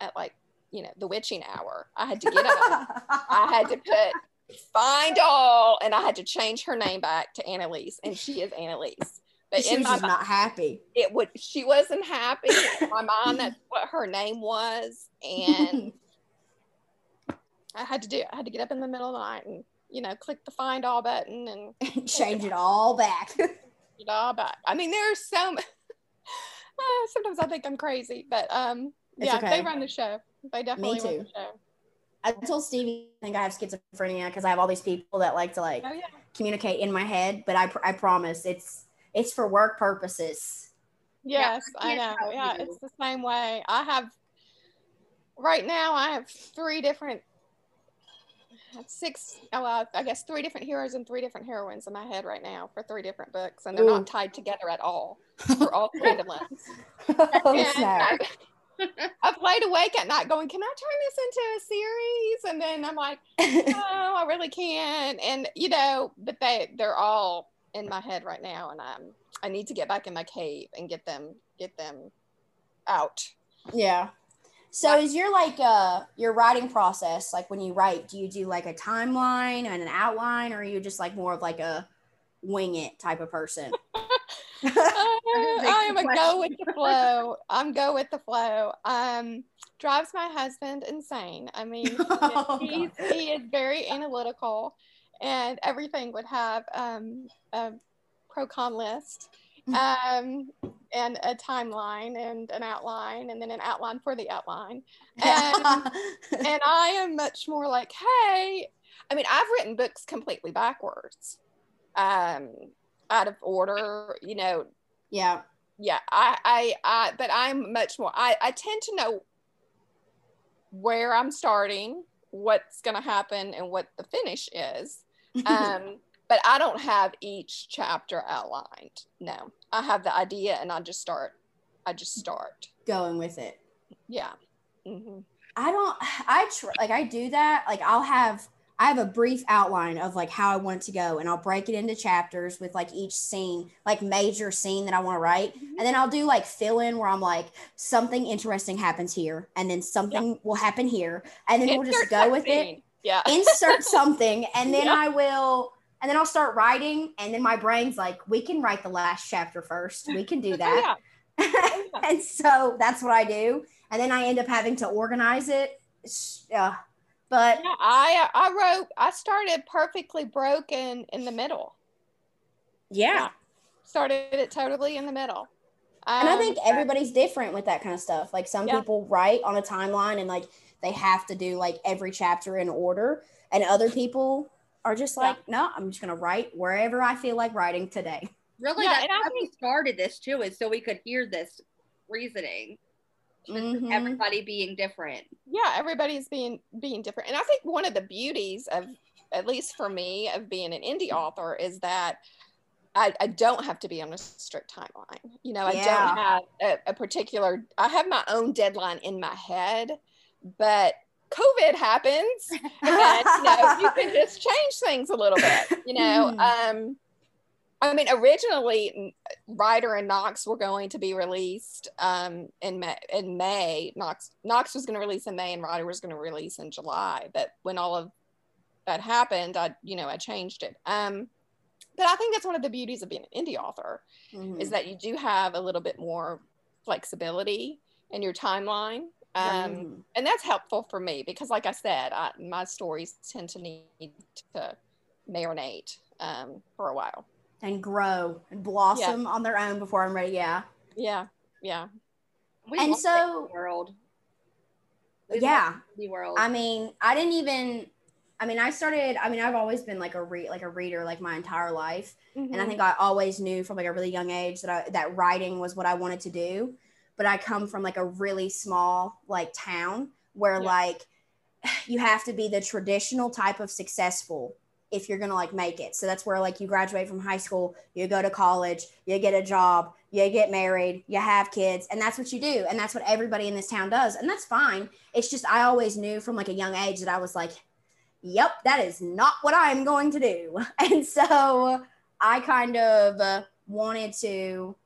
at like, you know, the witching hour, I had to get up. I had to put find all, and I had to change her name back to Annalise. And she is Annalise. But she was just not happy. It would. She wasn't happy. in my mind, that's what her name was, and I had to do. I had to get up in the middle of the night and you know click the find all button and change it all back. it all back. I mean, there's so. Sometimes I think I'm crazy, but um, it's yeah, okay. they run the show. They definitely run the show. I told Stevie I think I have schizophrenia because I have all these people that like to like Oh, yeah. communicate in my head, but I, pr- I promise it's it's for work purposes. Yeah, Yes, I I know. Yeah, you. it's the same way. I have right now. I have three different, six. Oh, well, I guess three different heroes and three different heroines in my head right now for three different books, and they're Ooh. not tied together at all. They're all standalones. oh. I've, laid awake at night going, "Can I turn this into a series?" And then I'm like, "No, I really can't." And you know, but they they're all in my head right now, and I'm I need to get back in my cave and get them get them out. Yeah. So is your like uh your writing process like when you write, do you do like a timeline and an outline or are you just like more of like a wing it type of person? Uh, I am a go with the flow. I'm go with the flow. Um, drives my husband insane. I mean, Oh, he's, he is very analytical, and everything would have um, a pro con list, um, and a timeline, and an outline, and then an outline for the outline. And and I am much more like, hey, I mean, I've written books completely backwards, um, out of order, you know, yeah. yeah I, I i but i'm much more i i tend to know where i'm starting what's going to happen and what the finish is. Um but i don't have each chapter outlined no. I have the idea and i just start i just start. Going with it. yeah hmm I don't I tr- like I do that like I'll have I have a brief outline of like how I want it to go and I'll break it into chapters with like each scene like major scene that I want to write Mhm. and then I'll do like fill in where I'm like something interesting happens here and then something will happen here and then we'll just Insert go with it yeah insert something and then Yeah. I will and then I'll start writing and then my brain's like we can write the last chapter first we can do Oh, that yeah. yeah. and so that's what I do. And then I end up having to organize it. Yeah. But Yeah, I I wrote I started perfectly broken in the middle. yeah. Started it totally in the middle. And I Um, think everybody's different with that kind of stuff. Like some Yeah. people write on a timeline and like they have to do like every chapter in order. And other people are just Yeah. like, no, I'm just going to write wherever I feel like writing today. Really, Yeah, that's and I why we started this too, is so we could hear this reasoning. Mhm. Everybody being different. yeah everybody's being being different and i think one of the beauties of at least for me of being an indie author is that i, I don't have to be on a strict timeline you know i Yeah. don't have a, a particular i have my own deadline in my head but covid happens and you know you can just change things a little bit you know um I mean, originally, Ryder and Knox were going to be released um, in May. In May, Knox Knox was going to release in May, and Ryder was going to release in July. But when all of that happened, I you know I changed it. Um, but I think that's one of the beauties of being an indie author Mhm. is that you do have a little bit more flexibility in your timeline. Um, Mhm. and that's helpful for me because like i said I, my stories tend to need to marinate um, for a while and grow and blossom on their own before I'm ready. Yeah. yeah yeah We And so- world. We Yeah. the world. I mean, I didn't even. I mean, I started. I mean, I've always been like a read, like a reader, like my entire life, and Mm-hmm. I think I always knew from like a really young age that I, that writing was what I wanted to do. But I come from like a really small like town where Yeah. like you have to be the traditional type of successful if you're gonna like make it. So that's where like you graduate from high school, you go to college, you get a job, you get married, you have kids, and that's what you do. And that's what everybody in this town does. And that's fine. It's just I always knew from like a young age that I was like, yep, that is not what I'm going to do. And so I kind of uh, wanted to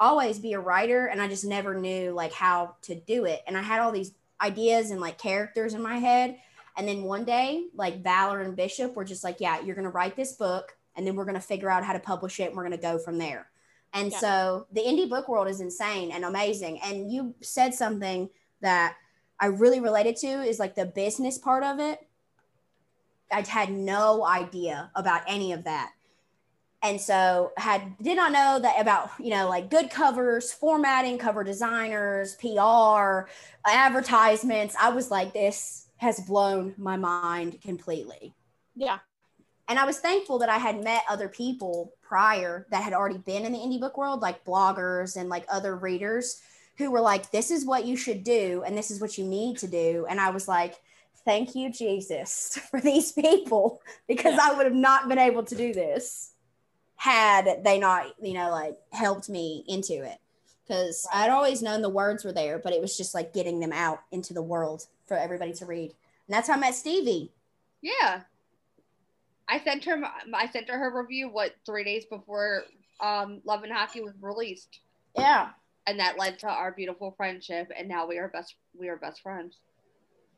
always be a writer and I just never knew like how to do it. And I had all these ideas and like characters in my head. And then one day, like Valor and Bishop were just like, yeah, you're going to write this book and then we're going to figure out how to publish it and we're going to go from there. And Yeah. so the indie book world is insane and amazing. And you said something that I really related to is like the business part of it. I'd had no idea about any of that. And so had did not know that about, you know, like good covers, formatting, cover designers, PR, advertisements. I was like this has blown my mind completely. Yeah. And I was thankful that I had met other people prior that had already been in the indie book world, like bloggers and like other readers who were like, this is what you should do and this is what you need to do. And I was like, thank you, Jesus, for these people because yeah. I would have not been able to do this had they not, you know, like helped me into it. Because I'd always known the words were there, but it was just like getting them out into the world for everybody to read. And that's how I met Stevie. Yeah. I sent her I sent her her review what three days before um Love and Hockey was released. Yeah. And that led to our beautiful friendship and now we are best we are best friends.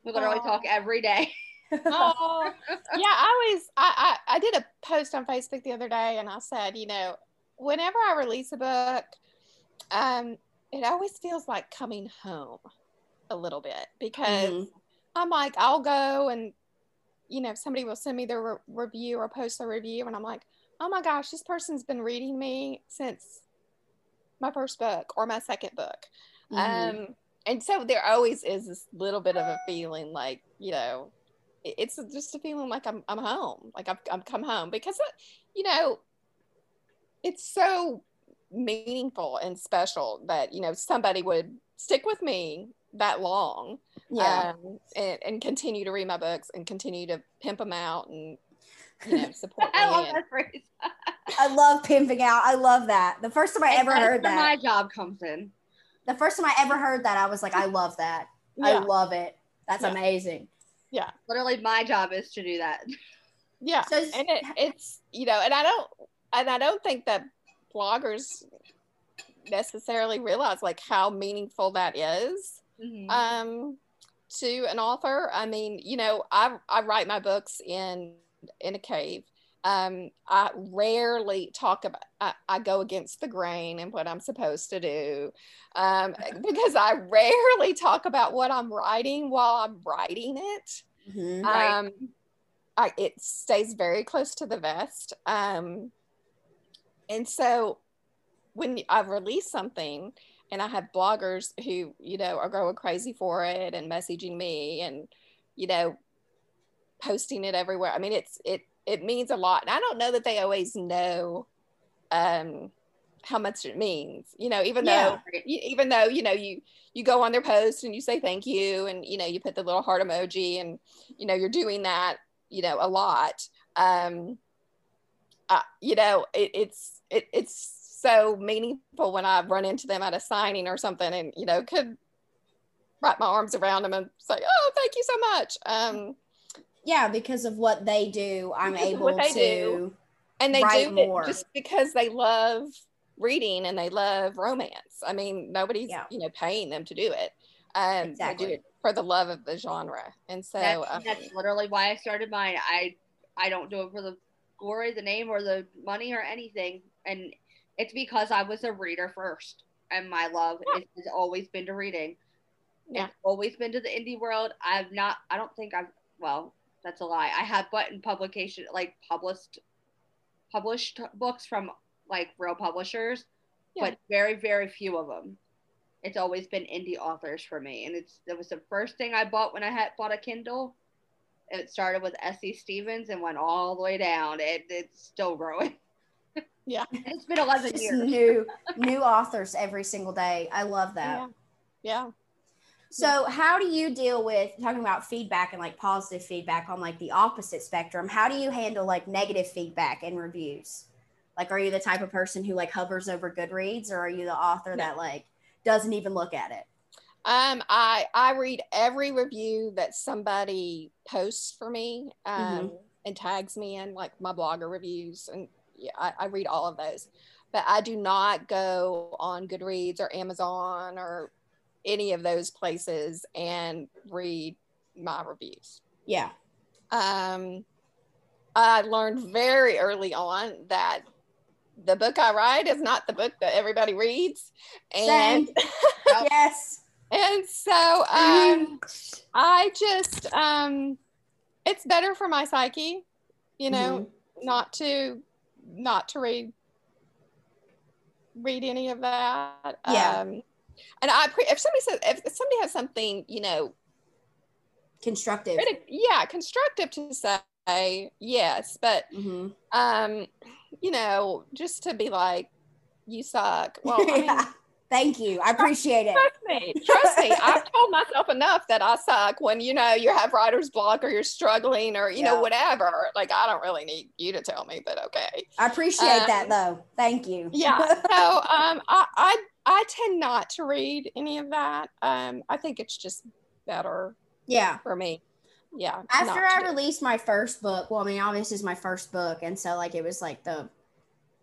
We literally Aww. talk every day. oh yeah i always I, I i did a post on facebook the other day and i said you know whenever i release a book um it always feels like coming home a little bit because mm-hmm. i'm like i'll go and you know somebody will send me their re- review or post a review and i'm like oh my gosh this person's been reading me since my first book or my second book mm-hmm. um and so there always is this little bit of a feeling like you know it's just a feeling like i'm, I'm home like I've, I've come home because uh, you know it's so meaningful and special that you know somebody would stick with me that long yeah um, and, and continue to read my books and continue to pimp them out and you know support me I love that phrase I love pimping out I love that the first time I ever heard that my job comes in the first time I ever heard that, I was like, I love that. Yeah. I love it. That's yeah. amazing. Yeah. Literally, my job is to do that. Yeah. So, and it, it's, you know, and I don't, and I don't think that bloggers necessarily realize like how meaningful that is, mm-hmm. um, to an author. I mean, you know, I, I write my books in, in a cave um, I rarely talk about, I, I, go against the grain and what I'm supposed to do um, because I rarely talk about what I'm writing while I'm writing it. Mm-hmm, right. um, I, it stays very close to the vest. Um, and so when I release something and I have bloggers who, you know, are going crazy for it and messaging me and, you know, posting it everywhere. I mean, it's, it, it means a lot. And I don't know that they always know um, how much it means. You know, even yeah. though even though you know you you go on their post and you say thank you, and you know you put the little heart emoji, and you know you're doing that. You know a lot. Um, uh, you know it, it's it, it's so meaningful when I run into them at a signing or something, and you know could wrap my arms around them and say, "Oh, thank you so much." Um, yeah, because of what they do, I'm because able to do. and they do more. just because they love reading and they love romance. I mean, nobody's yeah. you know paying them to do it. Um, exactly. They do it for the love of the genre, and so that's, um, that's literally why I started mine. I I don't do it for the glory, the name, or the money or anything, and it's because I was a reader first, and my love yeah. has always been to reading. Yeah. It's always been to the indie world. I've not. I don't think I've. Well, that's a lie. I have button publication like published published books from like real publishers, yeah. but very very few of them. It's always been indie authors for me, and it's it was the first thing I bought when I had bought a Kindle. It started with S.E. Stevens and went all the way down. It, it's still growing. Yeah, it's been eleven Just years. New new authors every single day. I love that. Yeah. yeah. So, how do you deal with talking about feedback and like positive feedback on like the opposite spectrum? How do you handle like negative feedback and reviews? Like, are you the type of person who like hovers over Goodreads, or are you the author that like doesn't even look at it? Um, I I read every review that somebody posts for me um, mm-hmm. and tags me in, like my blogger reviews, and yeah, I, I read all of those. But I do not go on Goodreads or Amazon or any of those places and read my reviews. Yeah. Um, I learned very early on that the book I write is not the book that everybody reads. And yes. And so um, I just, um, it's better for my psyche, you know, mm-hmm. not to, not to read, read any of that. Yeah. Um, and I if somebody says if somebody has something you know constructive. Critic, yeah, constructive to say yes, but hmm um, you know, just to be like, you suck. Well, I mean, yeah. Thank you. I appreciate it. trust me, trust me. I've told myself enough that I suck when you know you have writer's block or you're struggling or you Yeah. know whatever. Like I don't really need you to tell me, but okay. I appreciate that Um, though. Thank you. Yeah. So um, I I I tend not to read any of that. Um, I think it's just better yeah. for me. Yeah. After I released my first book, well, I mean, obviously, it's my first book, and so like it was like the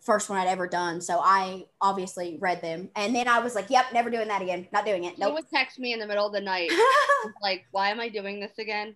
first one I'd ever done. So I obviously read them, and then I was like, "Yep, never doing that again. Not doing it. No. Nope." would text me in the middle of the night, like, "Why am I doing this again?"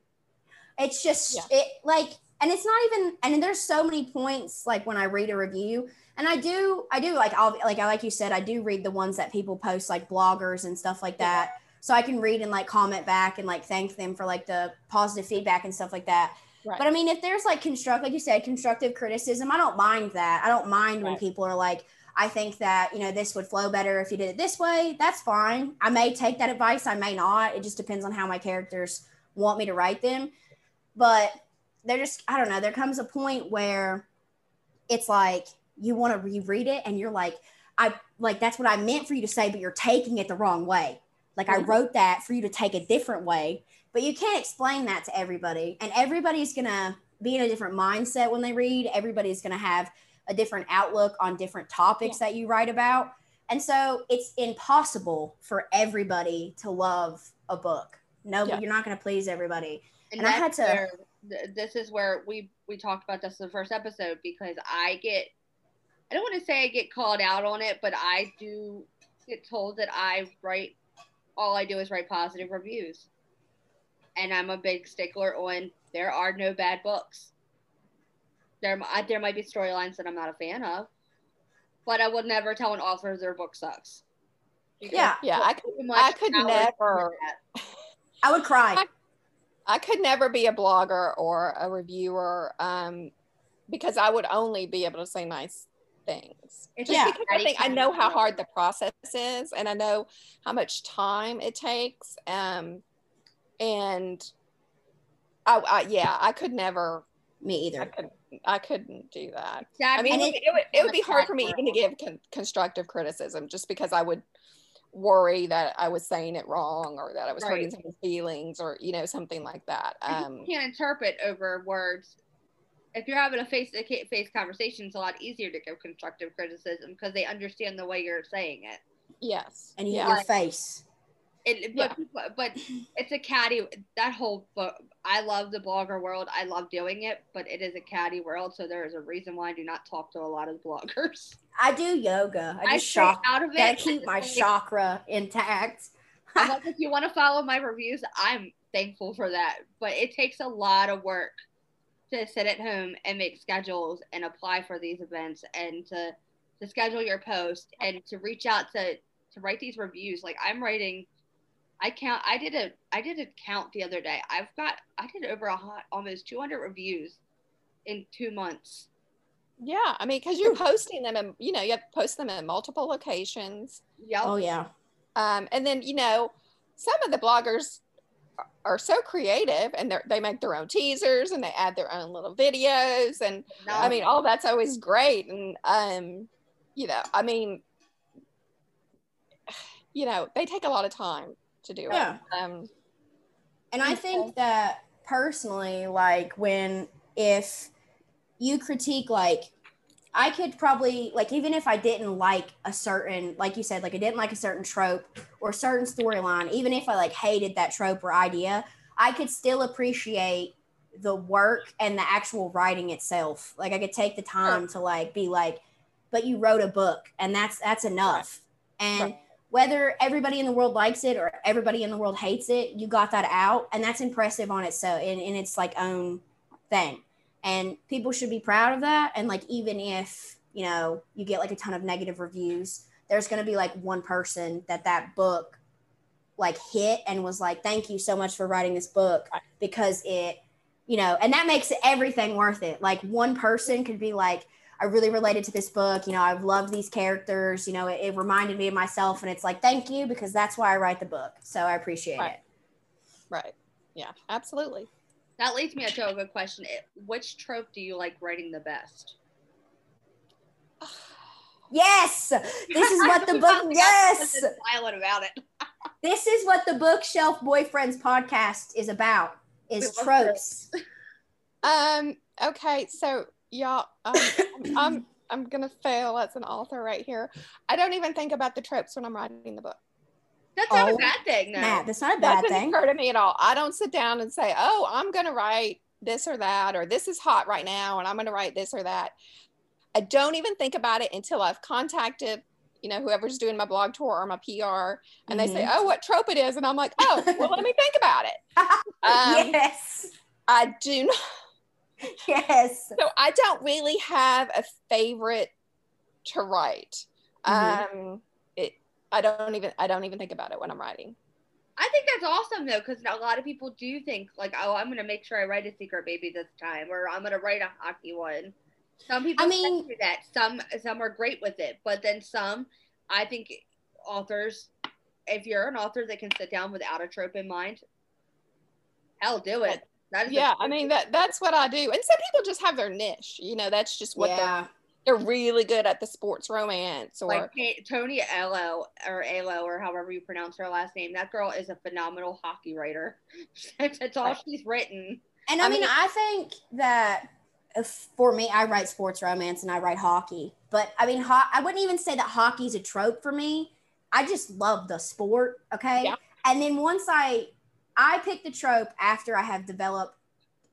it's just Yeah. it like and it's not even and there's so many points like when i read a review and i do i do like i'll like i like you said i do read the ones that people post like bloggers and stuff like that so i can read and like comment back and like thank them for like the positive feedback and stuff like that Right. but i mean if there's like construct like you said constructive criticism i don't mind that. I don't mind when people are like i think that you know this would flow better if you did it this way. That's fine. I may take that advice. I may not. It just depends on how my characters want me to write them. But they're just i don't know there comes a point where it's like you want to reread it and you're like i like that's what i meant for you to say but you're taking it the wrong way. Like i Mhm. wrote that for you to take a different way but you can't explain that to everybody and everybody's gonna be in a different mindset when they read. Everybody's gonna have a different outlook on different topics that you write about. And so it's impossible for everybody to love a book. No Yeah. you're not gonna please everybody. And, And I had to- where this is where we we talked about this in the first episode because I get I don't want to say I get called out on it, but I do get told that I write all I do is write positive reviews. And I'm a big stickler on there are no bad books. There there might be storylines that I'm not a fan of, but I would never tell an author their book sucks. Because Yeah. Yeah, I could too I could never- I would cry. I- I could never be a blogger or a reviewer um, because I would only be able to say nice things. It's Just Yeah. because I think I know how hard the process is and I know how much time it takes. Um, and I, I, yeah, I could never, Me either. I either. couldn't, I couldn't do that. Sad I mean, it, it, would, it would be hard for me even to give con- constructive criticism just because I would worry that I was saying it wrong or that I was hurting Right. someone's feelings or, you know, something like that. Um, you can't interpret over words. If you're having a face-to-face conversation, it's a lot easier to give constructive criticism because they understand the way you're saying it. yes. And you yeah. your face. It, but, but but it's a catty. That whole book. I love the blogger world. I love doing it, but it is a catty world. So there is a reason why I do not talk to a lot of bloggers. I do yoga. I I just shock. out of it. Gotta keep my Like, chakra intact. I'm like, if you want to follow my reviews, I'm thankful for that. But it takes a lot of work to sit at home and make schedules and apply for these events and to to schedule your post and to reach out to to write these reviews. Like I'm writing, I count. I did a I did a count the other day. I've got I did over a hot, almost 200 reviews in two months. Yeah, I mean, because you're posting them, and you know, you have to post them in multiple locations, Yeah. Oh yeah. um, and then you know, some of the bloggers are- are so creative, and they they make their own teasers, and they add their own little videos, and No, I mean, all that's always great, and um, you know, I mean, you know, they take a lot of time to do Yeah. it. Um, And I think that personally, like when if you critique like I could probably like even if I didn't like a certain like you said like I didn't like a certain trope or certain storyline even if I like hated that trope or idea I could still appreciate the work and the actual writing itself like I could take the time to like be like but you wrote a book and that's that's enough and Right. Whether everybody in the world likes it or everybody in the world hates it you got that out and that's impressive on its so in, in its like own thing. And people should be proud of that and like even if you know you get like a ton of negative reviews there's going to be like one person that that book like hit and was like thank you so much for writing this book because it you know and that makes everything worth it. Like one person could be like i really related to this book you know i've loved these characters you know it, it reminded me of myself and it's like thank you because that's why i write the book so i appreciate Right. it right. Yeah, absolutely. That leads me to a good question. Which trope do you like writing the best? Yes, this is what the book. Yes, someone that's Silent about it. this is what the bookshelf boyfriends podcast is about. Is love tropes. Um. Okay. So y'all, um, I'm I'm gonna fail as an author right here. I don't even think about the tropes when I'm writing the book. That's not Oh, a bad thing, no. Matt, that's not a bad Doesn't thing. occur to me at all. I don't sit down and say, "Oh, I'm gonna write this or that," or "This is hot right now," and I'm gonna write this or that. I don't even think about it until I've contacted, you know, whoever's doing my blog tour or my PR, and they say, Mhm. "Oh, what trope it is," and I'm like, "Oh, well, let me think about it." Um, yes, I do not. yes. So I don't really have a favorite to write. Mhm. Um, it. I don't even. I don't even think about it when I'm writing. I think that's awesome though, because a lot of people do think like, oh, I'm gonna make sure I write a secret baby this time, or I'm gonna write a hockey one. Some people I mean- do that. Some some are great with it, but then some, I think authors, if you're an author that can sit down without a trope in mind, hell, do it. That is Yeah, I mean that. That's what I do. And some people just have their niche. You know, that's just what they're they're really good at the sports romance or like Ta- Tony Elo or Alo or however you pronounce her last name. That girl is a phenomenal hockey writer. that's all Right. she's written. And I, I mean, mean- I think that if, for me, I write sports romance and I write hockey. But I mean, ho- I wouldn't even say that hockey's a trope for me. I just love the sport. Okay. Yeah. And then once I, I pick the trope after I have developed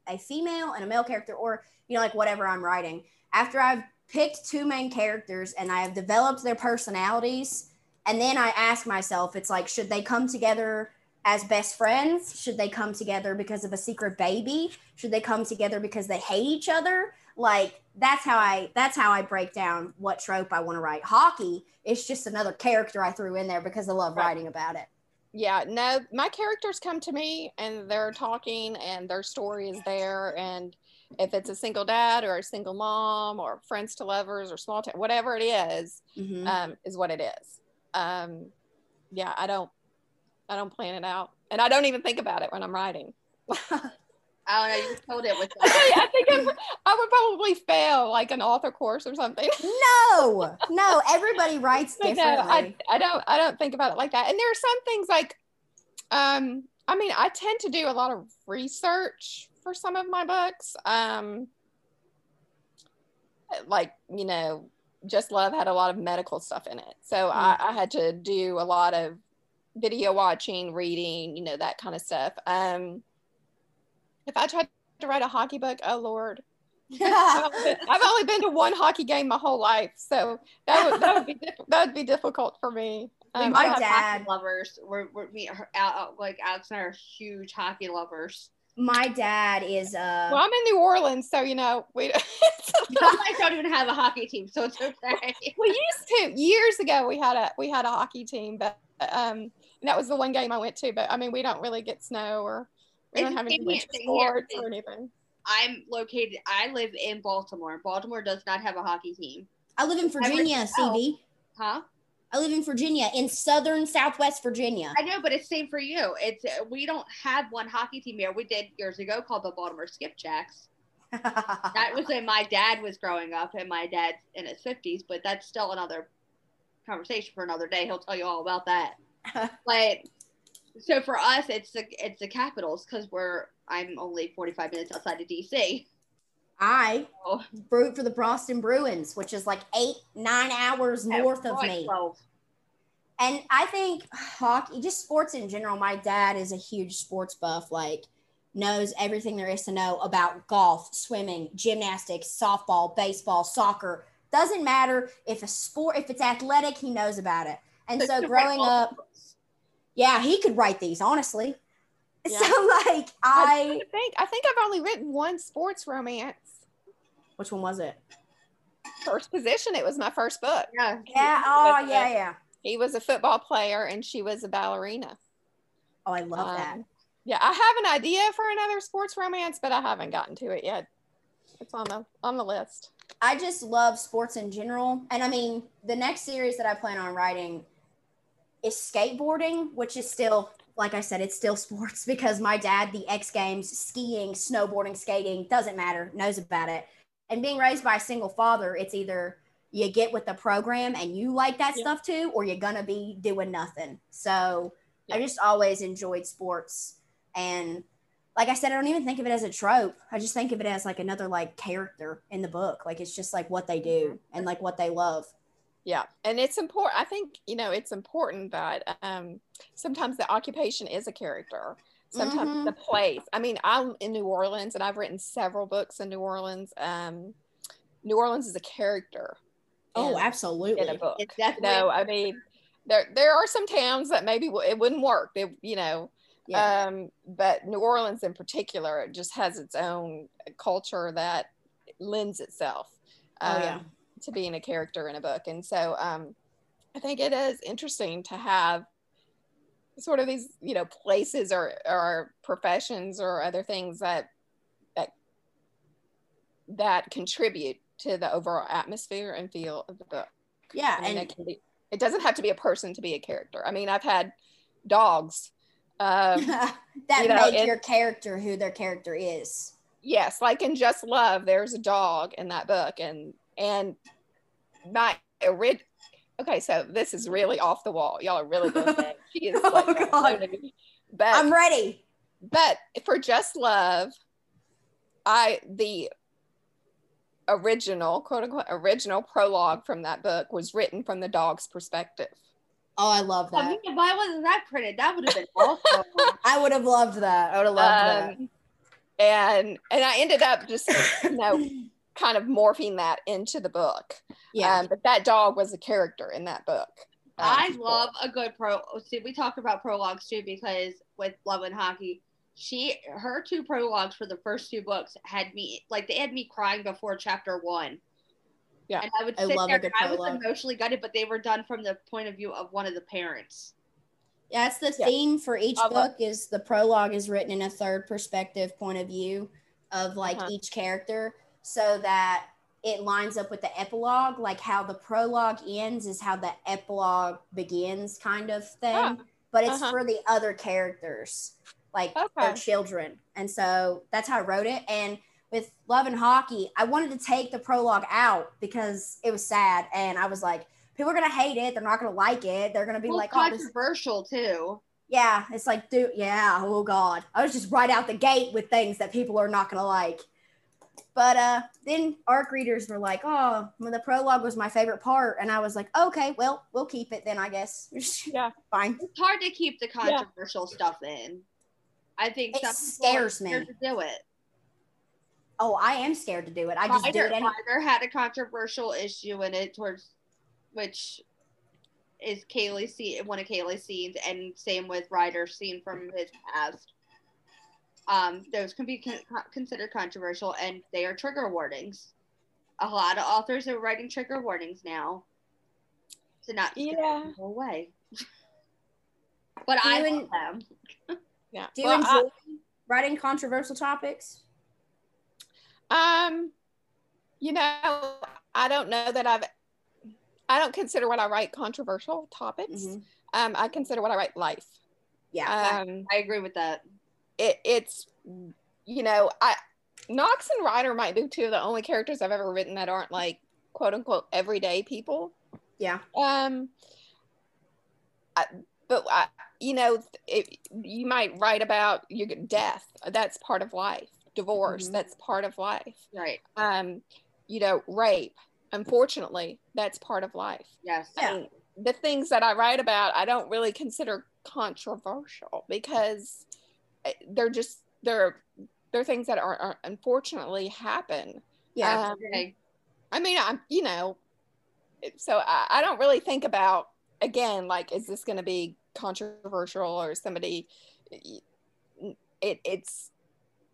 a female and a male character, or you know, like whatever I'm writing. After I've picked two main characters and I have developed their personalities, and then I ask myself, it's like, should they come together as best friends? Should they come together because of a secret baby? Should they come together because they hate each other? Like that's how I that's how I break down what trope I want to write. Hockey is just another character I threw in there because I love Right. writing about it. Yeah no my characters come to me and they're talking and their story is there. And if it's a single dad or a single mom or friends to lovers or small town whatever it is, Mhm. um, is what it is. Um, yeah i don't i don't plan it out. And i don't even think about it when i'm writing I don't know. You told it with I think I would, I would probably fail like an author course or something. no, no, everybody writes differently. no, I, I don't I don't think about it like that. And there are some things like um I mean I tend to do a lot of research for some of my books. Um like, you know, Just Love had a lot of medical stuff in it. So I, I had to do a lot of video watching, reading, you know, that kind of stuff. Um if I tried to write a hockey book, oh Lord. I've only been- I've only been to one hockey game my whole life, so that would that would be diff- that would be difficult for me. We Um, My I- dad- hockey lovers. We're, we're me, her, Al, Al- like Alex and I are huge hockey lovers. My dad is uh well, I'm in New Orleans, so you know we I don't even have a hockey team, so it's okay. we used to years ago. We had a we had a hockey team, but um, that was the one game I went to. But I mean, we don't really get snow or we It's don't have the any winter same here. sports or anything. I'm located. I live in Baltimore. Baltimore does not have a hockey team, I live in Virginia, Oh. CV. huh? I live in Virginia, in southern Southwest Virginia. I know, but it's same for you. It's uh, we don't have one hockey team here. We did years ago called the Baltimore Skipjacks. That was when my dad was growing up, and my dad's in his fifties. But that's still another conversation for another day. He'll tell you all about that. but so for us, it's the it's the Capitals because we're I'm only 45 minutes outside of DC. I Oh, root for the Boston Bruins, which is like eight, nine hours north of me. 12. And I think hockey, just sports in general, my dad is a huge sports buff, like knows everything there is to know about golf, swimming, gymnastics, softball, baseball, soccer. Doesn't matter if a sport, if it's athletic, he knows about it. And so growing up. Yeah, he could write these, honestly. Yeah. So like I I think I think I've only written one sports romance. which one was it? First position. It was my first book. yeah, Yeah, oh yeah, yeah. He was a football player and she was a ballerina. Oh, I love that. Um, Yeah, I have an idea for another sports romance, but I haven't gotten to it yet. It's on the on the list. I just love sports in general. And I mean, the next series that I plan on writing is skateboarding, which is still like I said, it's still sports because my dad, the X Games, skiing, snowboarding, skating, doesn't matter, knows about it. And being raised by a single father, it's either you get with the program and you like that Yeah. stuff too, or you're gonna be doing nothing. So I just always enjoyed sports. And like I said, I don't even think of it as a trope. I just think of it as like another like character in the book. Like it's just like what they do mm-hmm. and like what they love. Yeah, and it's important. I think you know it's important that um, sometimes the occupation is a character. Sometimes Mhm. the place. I mean, I'm in New Orleans, and I've written several books in New Orleans. Um, New Orleans is a character. Oh, in- absolutely. In a book. It's definitely know, I mean, there there are some towns that maybe it wouldn't work. They, you know, Yeah. um, but New Orleans in particular, it just has its own culture that lends itself. Oh, um, yeah. To being a character in a book. And so um, I think it is interesting to have sort of these, you know, places or, or professions or other things that that that contribute to the overall atmosphere and feel of the book. yeah. I mean, And it, can be, it doesn't have to be a person to be a character. I mean, I've had dogs. Um, that you know, make it- your character who their character is. yes like in just love there's a dog in that book and and my orig- okay so this is really off the wall y'all are really going to think she is Oh, like God. but I'm ready. but for just love i the original quote unquote original prologue from that book was written from the dog's perspective Oh, I love that. man, why wasn't that printed? That would have been awesome. I would have loved that. I would have loved Um, and and i ended up just you know kind of morphing that into the book. Yeah. Um, but that dog was a character in that book. Um, I love a good pro. See, we talk about prologues too because with Love and Hockey, she her two prologues for the first two books had me like they had me crying before chapter one. Yeah. and I would I sit love a there. good and I was emotionally gutted, but they were done from the point of view of one of the parents. Yeah, that's the Yeah. for each I love- book is the prologue is written in a third perspective point of view of like Uh-huh. each character so that it lines up with the epilogue like how the prologue ends is how the epilogue begins kind of thing Oh, but it's uh-huh. for the other characters like their children and so that's how i wrote it and with love and hockey i wanted to take the prologue out because it was sad and i was like people are gonna hate it they're not gonna like it they're gonna be Well, like oh controversial too. yeah, it's like, dude, yeah, oh god. I was just right out the gate with things that people are not gonna like. But uh then arc readers were like, oh, well, the prologue was my favorite part. And I was like, okay, well, we'll keep it then, I guess. Yeah. Fine. It's hard to keep the controversial stuff in. I think It some scares me. to do it. Oh, I am scared to do it. I just do Ryder, it anyway. Ryder had a controversial issue in it towards which is Kaylee's scene one of Kaylee's scenes and same with Ryder's scene from his past. Um, those can be con- considered controversial and they are trigger warnings. A lot of authors are writing trigger warnings now to not scare Yeah. people away. but Do I you love them. Yeah. Do you Well, I- enjoy writing controversial topics? um, you know, I don't know that I've. I don't consider what I write controversial topics. Mhm. Um, I consider what I write life. Yeah. Um, I agree with that. It, it's you know i knox and ryder might be two of the only characters i've ever written that aren't like quote unquote everyday people yeah. um I, but I, you know it, you might write about your death that's part of life divorce Mhm. that's part of life Right. um you know rape unfortunately that's part of life Yes. Yeah. I mean, the things that I write about, I don't really consider controversial because they're just they're they're things that are, are unfortunately happen. Yeah. Um, Okay. I mean, I'm you know, so I, I don't really think about again like is this going to be controversial or somebody. It it's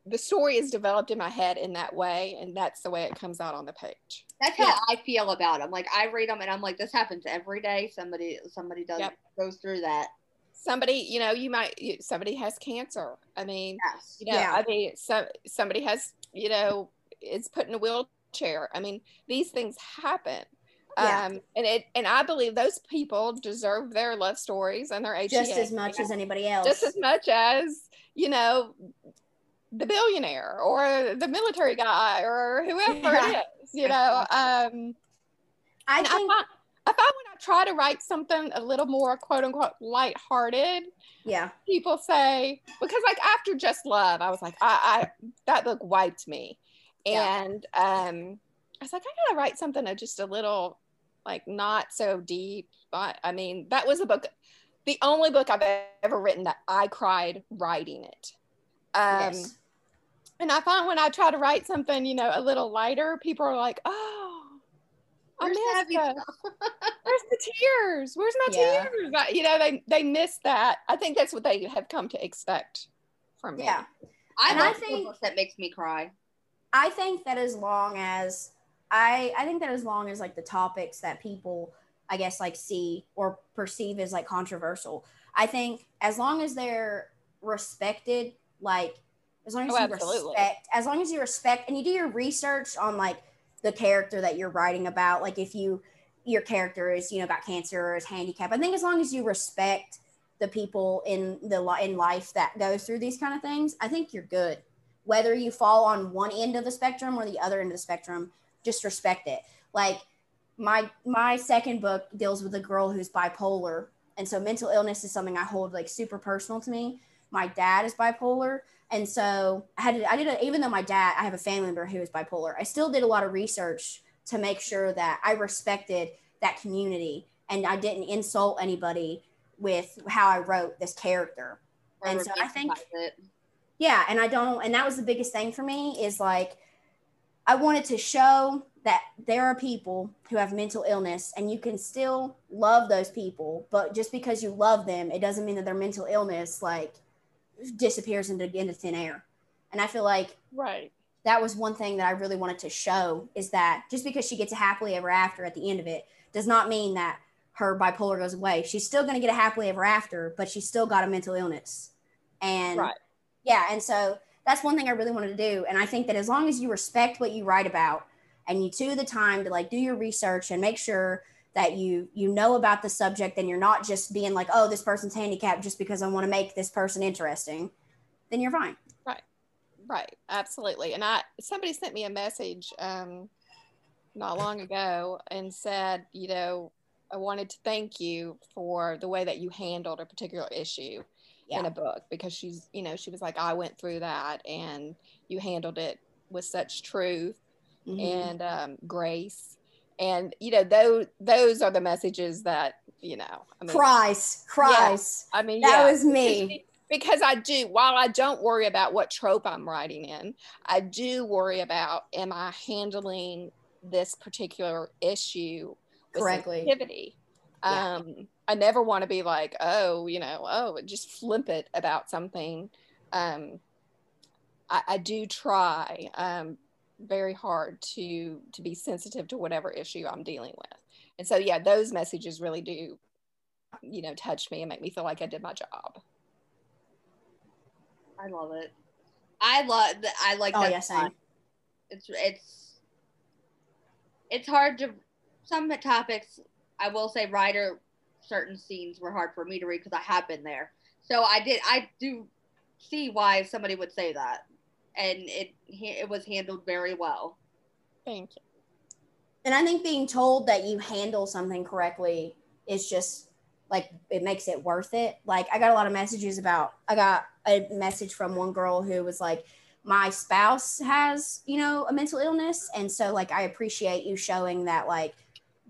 the story is developed in my head in that way, and that's the way it comes out on the page. That's how Yeah. I feel about them. Like I read them and I'm like, this happens every day. Somebody, somebody does Yep. goes through that. Somebody, you know, you might somebody has cancer. I mean, Yes. you know Yeah. i mean so, somebody has you know is put in a wheelchair i mean these things happen Yeah. Um, and it and I believe those people deserve their love stories and their HEA. just as much as anybody else. Just as much as, you know, the billionaire or the military guy or whoever yeah. it is, you know. Um I think I I find when I try to write something a little more quote unquote lighthearted, yeah, people say because like after Just Love, I was like, I, I that book wiped me. And yeah. um I was like, I gotta write something just a little like not so deep. But I mean, that was a book, the only book I've ever written that I cried writing it. Um, yes. And I find when I try to write something, you know, a little lighter, people are like, oh, I missed Where's the tears? Where's my yeah. tears? you know, they they miss that. I think that's what they have come to expect from me. Yeah, I and I think that makes me cry. I think that as long as I I think that as long as like the topics that people I guess like see or perceive as like controversial, I think as long as they're respected, like as long as oh, you absolutely. respect, as long as you respect and you do your research on like the character that you're writing about, like if you your character is you know got cancer or is handicapped, I think as long as you respect the people in the in life that goes through these kind of things, I think you're good. Whether you fall on one end of the spectrum or the other end of the spectrum, just respect it. Like my my second book deals with a girl who's bipolar, and so mental illness is something I hold like super personal to me. My dad is bipolar, and so I had to, I did a, even though my dad I have a family member who is bipolar, I still did a lot of research to make sure that I respected that community and I didn't insult anybody with how I wrote this character. Or and so I think yeah, and I don't and that was the biggest thing for me is like I wanted to show that there are people who have mental illness and you can still love those people, but just because you love them, it doesn't mean that their mental illness like disappears into, into thin air. And I feel like right that was one thing that I really wanted to show is that just because she gets a happily ever after at the end of it does not mean that her bipolar goes away. She's still going to get a happily ever after, but she's still got a mental illness. And right. yeah, and so that's one thing I really wanted to do. And I think that as long as you respect what you write about and you do the time to like do your research and make sure that you you know about the subject and you're not just being like, oh, this person's handicapped just because I want to make this person interesting, then you're fine. Right. Right. Absolutely. And I somebody sent me a message um not long ago and said, you know, I wanted to thank you for the way that you handled a particular issue yeah. in a book because she's you know she was like i went through that and you handled it with such truth mm-hmm. and um, grace and you know those those are the messages that you know I mean, cries cries yeah, i mean that yeah, was me. Because i do while i don't worry about what trope i'm writing in i do worry about am i handling this particular issue correctly. sensitivity yeah. um I never want to be like, oh, you know, oh, just flip it about something. Um, I, I do try um, very hard to to be sensitive to whatever issue I'm dealing with, and so yeah, those messages really do, you know, touch me and make me feel like I did my job. I love it. I love. I like oh, that. Yeah, same. It's it's it's hard to some topics. I will say, Ryder certain scenes were hard for me to read because I have been there. So I did. I do see why somebody would say that, and it it was handled very well. Thank you. And I think being told that you handle something correctly is just like it makes it worth it. Like I got a lot of messages about. I got a message from one girl who was like, "My spouse has, you know, a mental illness, and so like I appreciate you showing that like."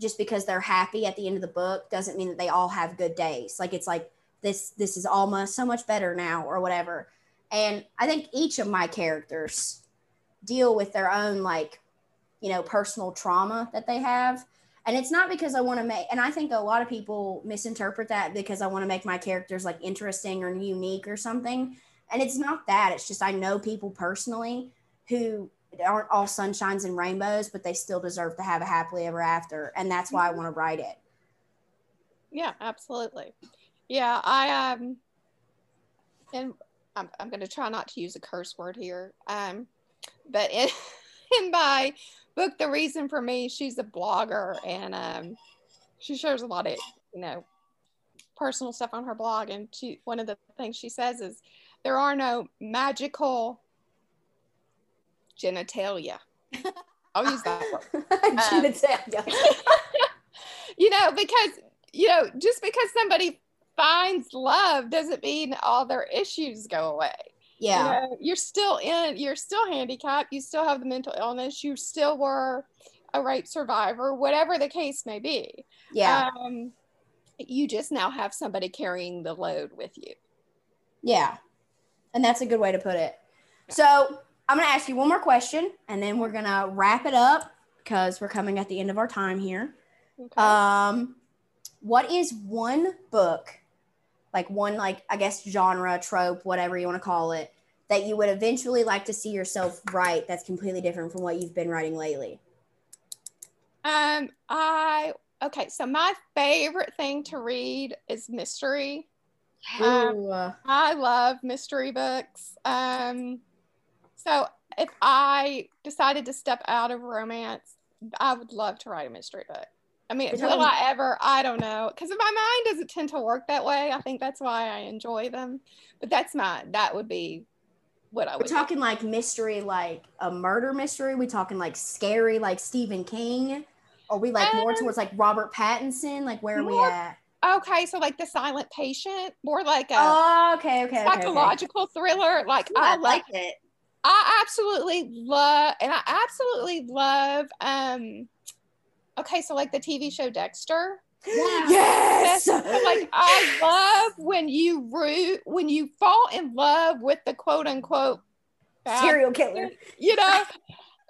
just because they're happy at the end of the book doesn't mean that they all have good days. Like it's like this this is almost so much better now or whatever. And I think each of my characters deal with their own like you know personal trauma that they have. And it's not because I want to make and I think a lot of people misinterpret that because I want to make my characters like interesting or unique or something. And it's not that. It's just I know people personally who aren't all sunshines and rainbows, but they still deserve to have a happily ever after. And that's why I want to write it. Yeah, absolutely. Yeah, I um and I'm I'm gonna try not to use a curse word here. Um but in in my book The Reason for Me, she's a blogger and um, she shares a lot of, you know, personal stuff on her blog. And she one of the things she says is there are no magical genitalia. I'll use that word. genitalia. you know, because you know, just because somebody finds love doesn't mean all their issues go away. Yeah. You know, you're still in, you're still handicapped, you still have the mental illness, you still were a rape survivor, whatever the case may be. Yeah. Um, you just now have somebody carrying the load with you. Yeah. And that's a good way to put it. So I'm going to ask you one more question and then we're going to wrap it up because we're coming at the end of our time here. Okay. Um, what is one book, like one, like, I guess, genre, trope, whatever you want to call it, that you would eventually like to see yourself write that's completely different from what you've been writing lately? um, I okay. So my favorite thing to read is mystery. Um, I love mystery books. Um, so if I decided to step out of romance, I would love to write a mystery book. I mean, will I ever? I don't know, because my mind doesn't tend to work that way. I think that's why I enjoy them. But that's my that would be what I we're would. do. talking like mystery, like a murder mystery. We talking like scary, like Stephen King. Are we like more Um, towards like Robert Pattinson? Like where are we at? Okay, so like the silent patient, more like a Oh, okay, okay, okay, okay. psychological thriller. Like Ooh, I I like it. I absolutely love, and I absolutely love. Um, okay, so like the TV show Dexter. Yes. So, like I love when you root when you fall in love with the quote unquote bad Serial killer. you know,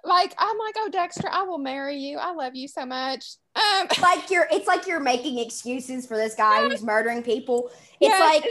like I'm like, oh Dexter, I will marry you. I love you so much. Um, Like you're, it's like you're making excuses for this guy who's murdering people. It's Yeah, like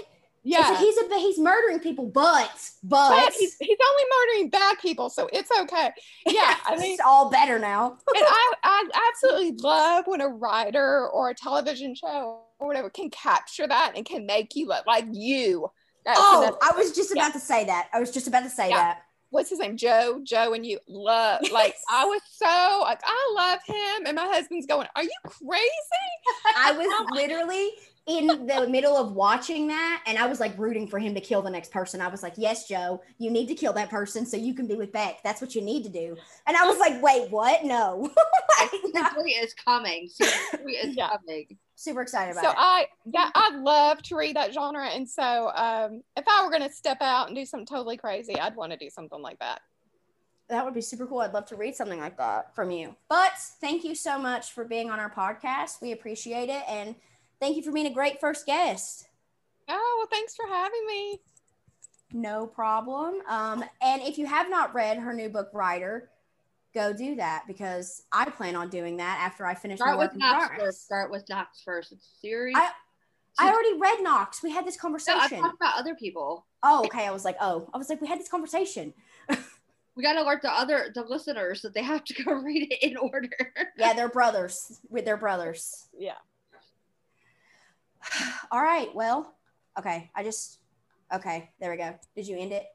yeah. he's a he's murdering people, but but, but he's, he's only murdering bad people, so it's okay. Yeah, I mean, it's all better now. and I, I absolutely love when a writer or a television show or whatever can capture that and can make you look like you. That's Oh, I was just Yeah. about to say that. I was just about to say Yeah. that. what's his name? Joe. Joe and you love like I was so like I love him, and my husband's going, "Are you crazy?" I was literally in the middle of watching that and I was like rooting for him to kill the next person. I was like, yes, Joe, you need to kill that person so you can be with Beck. That's what you need to do. And I was like, wait, what? No. Like, no. Three is coming. Season three is Yeah. coming. Super excited about it. So it. I yeah, I love to read that genre, and so um, if I were going to step out and do something totally crazy, I'd want to do something like that. that would be super cool. I'd love to read something like that from you. But thank you so much for being on our podcast. We appreciate it. And thank you for being a great first guest. Oh well, thanks for having me. No problem. Um, and if you have not read her new book, Ryder, go do that because I plan on doing that after I finish Start my work with in Knox first. Start with Knox first. It's a series. I- I already read Knox. We had this no, I'm conversation. about other people. Oh, okay. I was like, oh, I was like, we had this conversation. We gotta alert the other the listeners that they have to go read it in order. Yeah, they're brothers. With their brothers. Yeah. All right. Well, okay. I just okay. There we go. Did you end it?